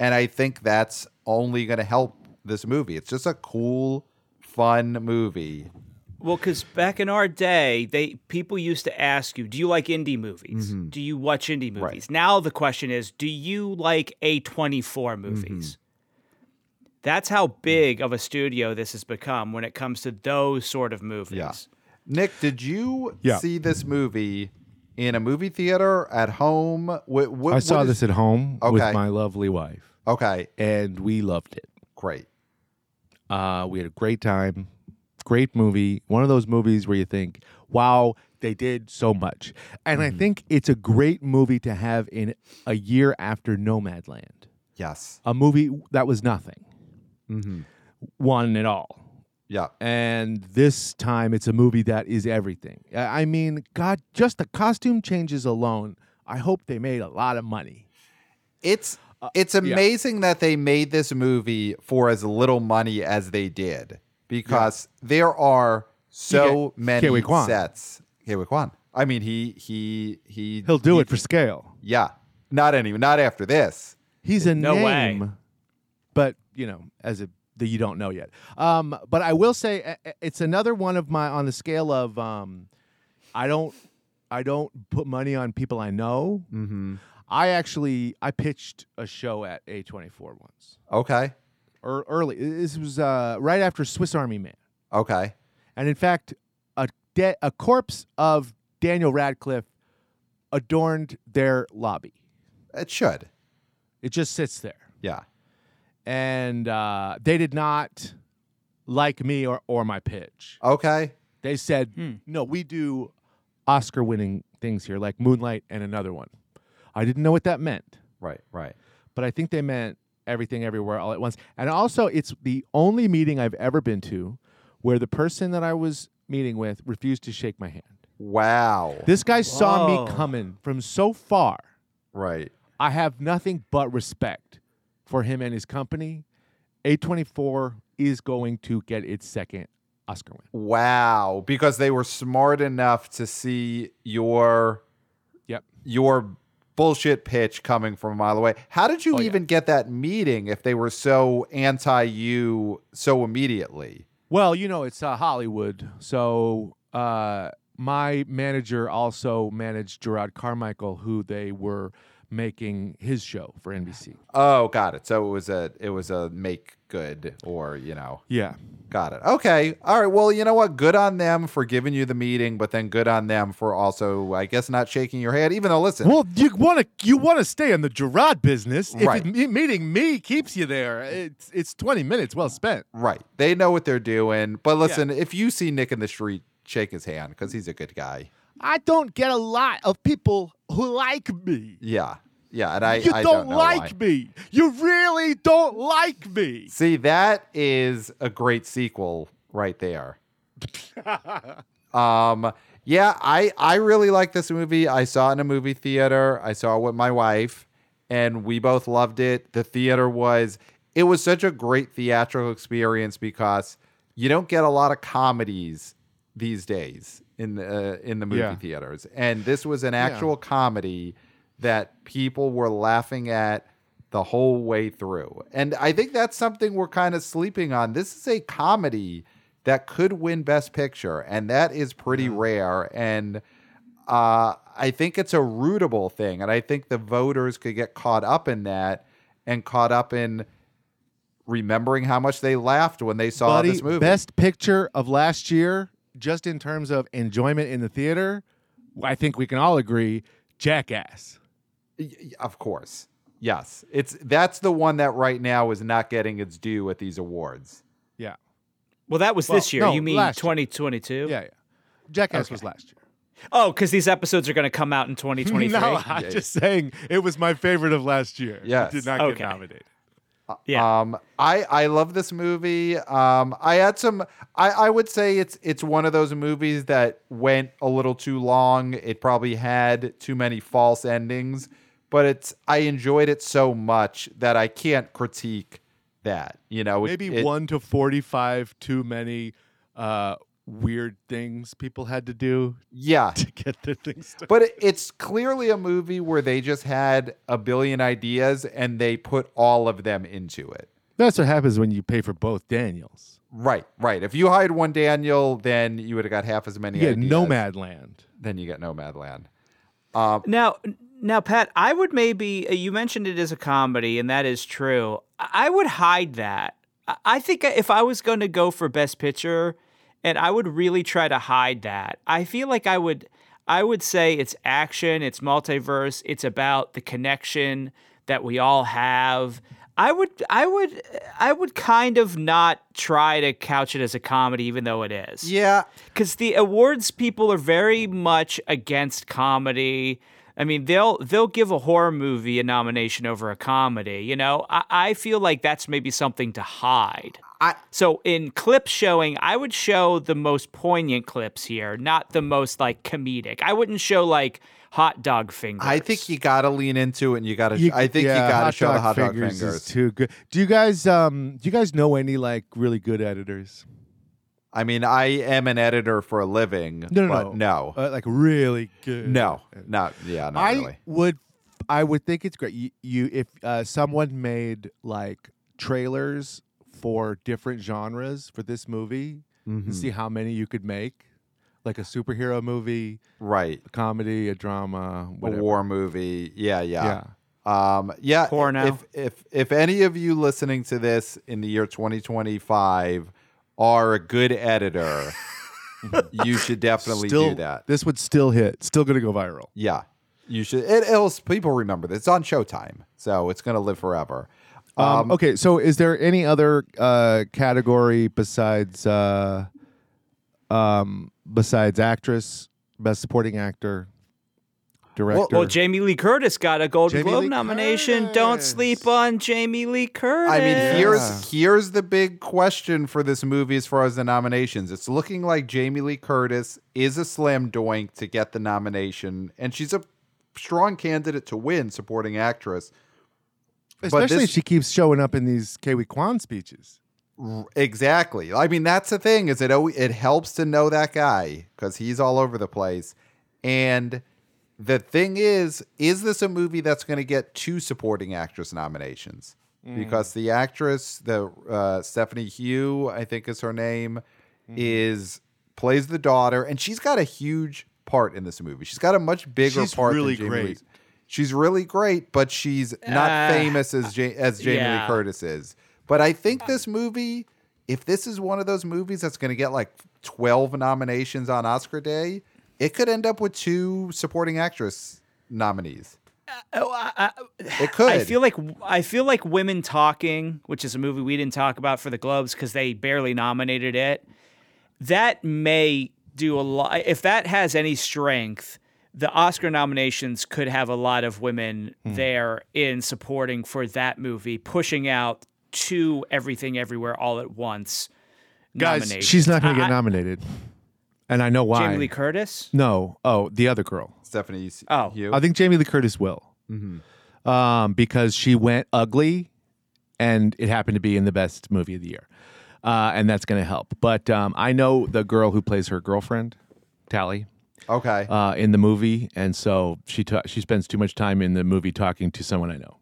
And I think that's only going to help this movie. It's just a cool, fun movie. Well, because back in our day, they people used to ask you, "Do you like indie movies? Mm-hmm. Do you watch indie movies?" Right. Now the question is, "Do you like A twenty four movies?" Mm-hmm. That's how big of a studio this has become when it comes to those sort of movies. Yeah. Nick, did you yeah. see this movie in a movie theater at home? What, what, I saw is... this at home okay. with my lovely wife. Okay. And we loved it. Great. Uh, we had a great time. Great movie. One of those movies where you think, wow, they did so much. And mm-hmm. I think it's a great movie to have in a year after Nomadland. Yes. A movie that was nothing. Mm-hmm. One at all. Yeah. And this time it's a movie that is everything. I mean, God, just the costume changes alone. I hope they made a lot of money. It's it's amazing yeah. that they made this movie for as little money as they did because yeah. there are so many Ke Huy Quan. sets. Ke Huy Quan. I mean, he he he he'll do he, it for scale. Yeah, not any, not after this. He's a no name, way. but you know, as a that you don't know yet. Um, but I will say it's another one of my on the scale of um, I don't I don't put money on people I know. Mm-hmm. I actually I pitched a show at A24 once. Okay. Er, early. This was uh, right after Swiss Army Man. Okay. And in fact, a de- a corpse of Daniel Radcliffe adorned their lobby. It should. It just sits there. Yeah. And uh, they did not like me or, or my pitch. Okay. They said, hmm. no, we do Oscar winning things here, like Moonlight and another one. I didn't know what that meant. Right, right. But I think they meant everything everywhere all at once. And also, it's the only meeting I've ever been to where the person that I was meeting with refused to shake my hand. Wow. This guy Whoa. saw me coming from so far. Right. I have nothing but respect for him and his company. A24 is going to get its second Oscar win. Wow, because they were smart enough to see your yep. your bullshit pitch coming from a mile away. How did you Oh, yeah. even get that meeting if they were so anti you so immediately? Well, you know, it's uh, Hollywood. So uh, my manager also managed Jerrod Carmichael, who they were making his show for NBC. Oh, got it. So it was a it was a make good or you know Yeah. got it. Okay, all right. Well, you know what? Good on them for giving you the meeting, but then good on them for also, I guess, not shaking your head. Even though, listen, Well, you want to you want to stay in the Jerrod business. If Right. it- meeting me keeps you there, it's it's twenty minutes well spent. right? They know what they're doing. But listen, if you see Nick in the street, shake his hand because he's a good guy. I don't get a lot of people like me. Yeah, yeah. And I, you I don't, don't like why. me. You really don't like me. See, that is a great sequel right there. um, yeah, I I really like this movie. I saw it in a movie theater. I saw it with my wife, and we both loved it. The theater was it was such a great theatrical experience because you don't get a lot of comedies these days in the uh, in the movie Yeah. theaters, and this was an actual comedy that people were laughing at the whole way through. And I think that's something we're kind of sleeping on. This is a comedy that could win Best Picture, and that is pretty rare. And uh, I think it's a rootable thing. And I think the voters could get caught up in that and caught up in remembering how much they laughed when they saw Buddy, this movie. best picture of last year, just in terms of enjoyment in the theater, I think we can all agree, Jackass. Y- y- Of course. Yes. It's that's the one that right now is not getting its due at these awards. Yeah. Well, that was Well, this year. no, you mean last year. 2022? Yeah, yeah. Jackass Okay. was last year. Oh, because these episodes are going to come out in 2023. No, I'm Yeah. just saying it was my favorite of last year. Yes. It did not Okay. get nominated. Yeah. Um, I I love this movie. Um, I had some. I I would say it's it's one of those movies that went a little too long. It probably had too many false endings, but it's I enjoyed it so much that I can't critique that. You know, it- Maybe it- one to 45 too many uh, weird things people had to do Yeah, to get their things started. but it's clearly a movie where they just had a billion ideas and they put all of them into it. That's what happens when you pay for both Daniels. Right, right. If you hired one Daniel, then you would have got half as many. You get ideas. Nomadland. Then you get Nomadland. Now, now, Pat, I would maybe uh, you mentioned it as a comedy, and that is true. I I would hide that. I- I think if I was going to go for Best Picture, and I would really try to hide that. I feel like I would. I would say it's action, it's multiverse, it's about the connection that we all have. I would, I would, I would kind of not try to couch it as a comedy, even though it is Yeah, because the awards people are very much against comedy. I mean, they'll they'll give a horror movie a nomination over a comedy. You know, I, I feel like that's maybe something to hide. I So in clip showing, I would show the most poignant clips here, not the most like comedic. I wouldn't show like hot dog fingers. I think you got to lean into it, and you got to. You- I think yeah, you got to show the dog hot dog fingers fingers. Is too good. Do you guys um do you guys know any like really good editors? I mean, I am an editor for a living. No, no, but no. no, Uh, like really good. no, not yeah, not I really. would I would think it's great. You, you if uh, someone made like trailers for different genres for this movie Mhm. and see how many you could make. Like a superhero movie, Right, a comedy, a drama, a war movie. Yeah, yeah. Yeah. Um, yeah. Porno. If if if any of you listening to this in the year 2025 are a good editor, you should definitely still, do that. This would still hit. Still gonna go viral. Yeah, you should. It, it'll people remember this. It's on Showtime, so it's gonna live forever. Um, okay, so is there any other uh, category besides uh, um, besides actress, best supporting actor, director? Well, Jamie Lee Curtis got a Golden Jamie Globe Lee nomination. Don't sleep on Jamie Lee Curtis. I mean, Yeah. here's here's the big question for this movie as far as the nominations. It's looking like Jamie Lee Curtis is a slam doink to get the nomination, and she's a strong candidate to win supporting actress. Especially this- if she keeps showing up in these Ke Huy Quan speeches. R- Exactly. I mean, that's the thing is it it helps to know that guy because he's all over the place, and The thing is, is this a movie that's going to get two supporting actress nominations? Mm. Because the actress, the uh, Stephanie Hsu, I think is her name, Mm-hmm. is plays the daughter, and she's got a huge part in this movie. She's got a much bigger She's part. really great. She's really great, but she's not Uh, famous as ja- as Jamie Lee. Curtis is. But I think this movie, if this is one of those movies that's going to get like twelve nominations on Oscar Day, it could end up with two supporting actress nominees. Oh, I, I, It could. I feel like I feel like Women Talking, which is a movie we didn't talk about for the Globes because they barely nominated it. That may do a lot. If that has any strength, the Oscar nominations could have a lot of women Hmm. there in supporting for that movie, pushing out to Everything Everywhere All at Once. Guys, nominations. she's not going to I- get nominated. And I know why. Jamie Lee Curtis. no. Oh, the other girl. Stephanie Oh. Hsu. I think Jamie Lee Curtis will. Um, because she went ugly and it happened to be in the best movie of the year. Uh, and that's going to help. But um, I know the girl who plays her girlfriend, Tallie, okay. uh, in the movie. And so she, ta- she spends too much time in the movie talking to someone I know.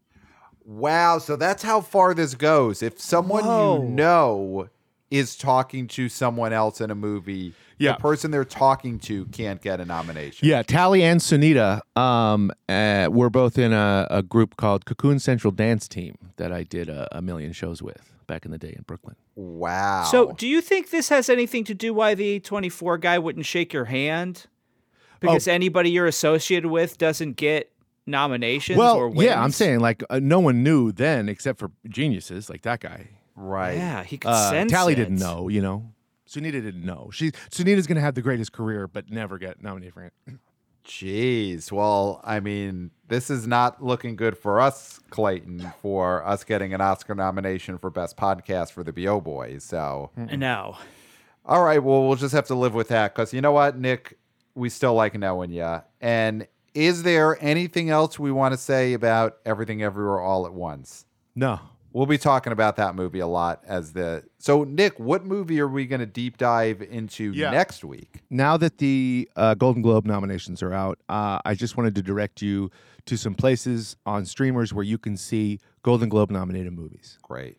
Wow, so that's how far this goes. If someone Whoa. you know is talking to someone else in a movie, Yeah. the person they're talking to can't get a nomination. Yeah, Tallie and Sunita um, uh, were both in a, a group called Cocoon Central Dance Team that I did a, a million shows with back in the day in Brooklyn. Wow. So, do you think this has anything to do why the A24 guy wouldn't shake your hand? Because Oh. anybody you're associated with doesn't get nominations well, or wins? yeah, I'm saying like uh, no one knew then except for geniuses like that guy. right. Yeah, he could Uh, sense Tallie it. didn't know, you know. Sunita didn't know. She Sunita's gonna have the greatest career, but never get nominated for it. Jeez. Well, I mean, this is not looking good for us, Clayton, for us getting an Oscar nomination for Best Podcast for the BO Boys. So, No. all right. Well, we'll just have to live with that because you know what, Nick? We still like knowing you. And is there anything else we want to say about Everything Everywhere All at Once? No, We'll be talking about that movie a lot as the. So, Nick, what movie are we going to deep dive into Yeah. next week? now that the uh, Golden Globe nominations are out, uh, I just wanted to direct you to some places on streamers where you can see Golden Globe nominated movies. Great.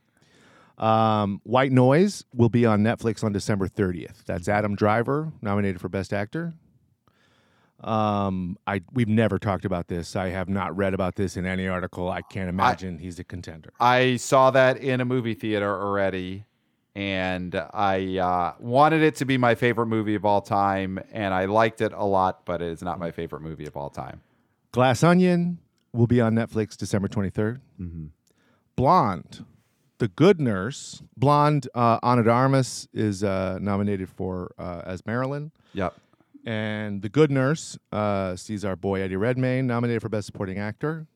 Um, White Noise will be on Netflix on December 30th. That's Adam Driver, nominated for Best Actor. Um, I we've never talked about this. I have not read about this in any article. I can't imagine he's a contender. I saw that in a movie theater already, and I uh, wanted it to be my favorite movie of all time, and I liked it a lot, but it is not my favorite movie of all time. Glass Onion will be on Netflix December 23rd. Blonde, The Good Nurse. Blonde, uh, Ana de Armas is uh, nominated for uh, as Marilyn. Yep. And The Good Nurse uh, sees our boy Eddie Redmayne nominated for Best Supporting Actor.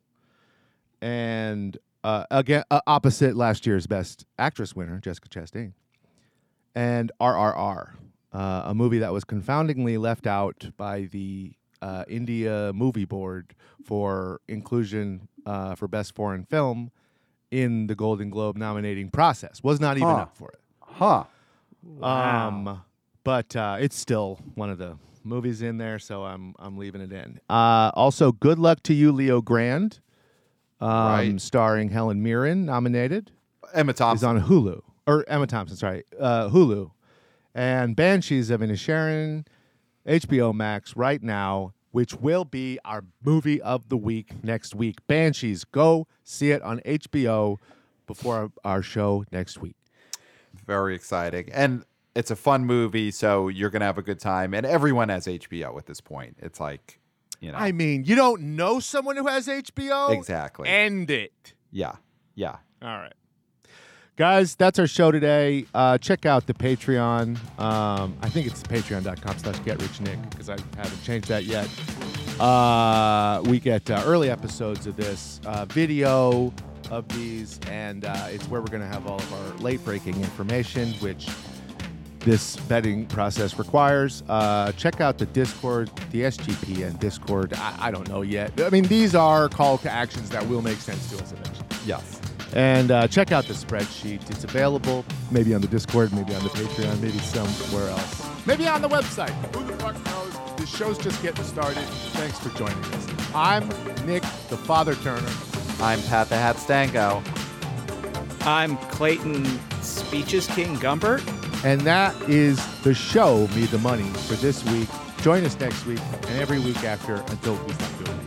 And uh, again, uh, opposite last year's Best Actress winner, Jessica Chastain. And RRR, uh, a movie that was confoundingly left out by the uh, India Movie Board for inclusion uh, for Best Foreign Film in the Golden Globe nominating process. Was not even Huh. up for it. Huh. Um, but uh, it's still one of the movies in there, so I'm I'm leaving it in. Uh, also, good luck to you, Leo Grande, um, Right. starring Helen Mirren, nominated, Emma Thompson is on Hulu or Emma Thompson, sorry, uh, Hulu, and Banshees of Inisherin, HBO Max right now, which will be our movie of the week next week. Banshees, go see it on HBO before our, our show next week. Very exciting. And it's a fun movie, so you're going to have a good time. And everyone has HBO at this point. It's like, you know. I mean, you don't know someone who has HBO? Exactly. End it. yeah. Yeah. All right. Guys, that's our show today. Uh, check out the Patreon. Um, I think it's patreon.com slash getrichnick because I haven't changed that yet. Uh, we get uh, early episodes of this, uh, video of these, and uh, it's where we're going to have all of our late breaking information, which this vetting process requires. Uh, check out the Discord, the SGP and Discord. I, I don't know yet. I mean, these are call to actions that will make sense to us eventually. Yes. And uh, check out the spreadsheet. It's available maybe on the Discord, maybe on the Patreon, maybe somewhere else. Maybe on the website. Who the fuck knows? This show's just getting started. Thanks for joining us. I'm Nick, the Father Turner. I'm Pat the Hat Stango. I'm Clayton Speeches King Gumbert. And that is the show, Me the Money, for this week. Join us next week and every week after until we stop doing it.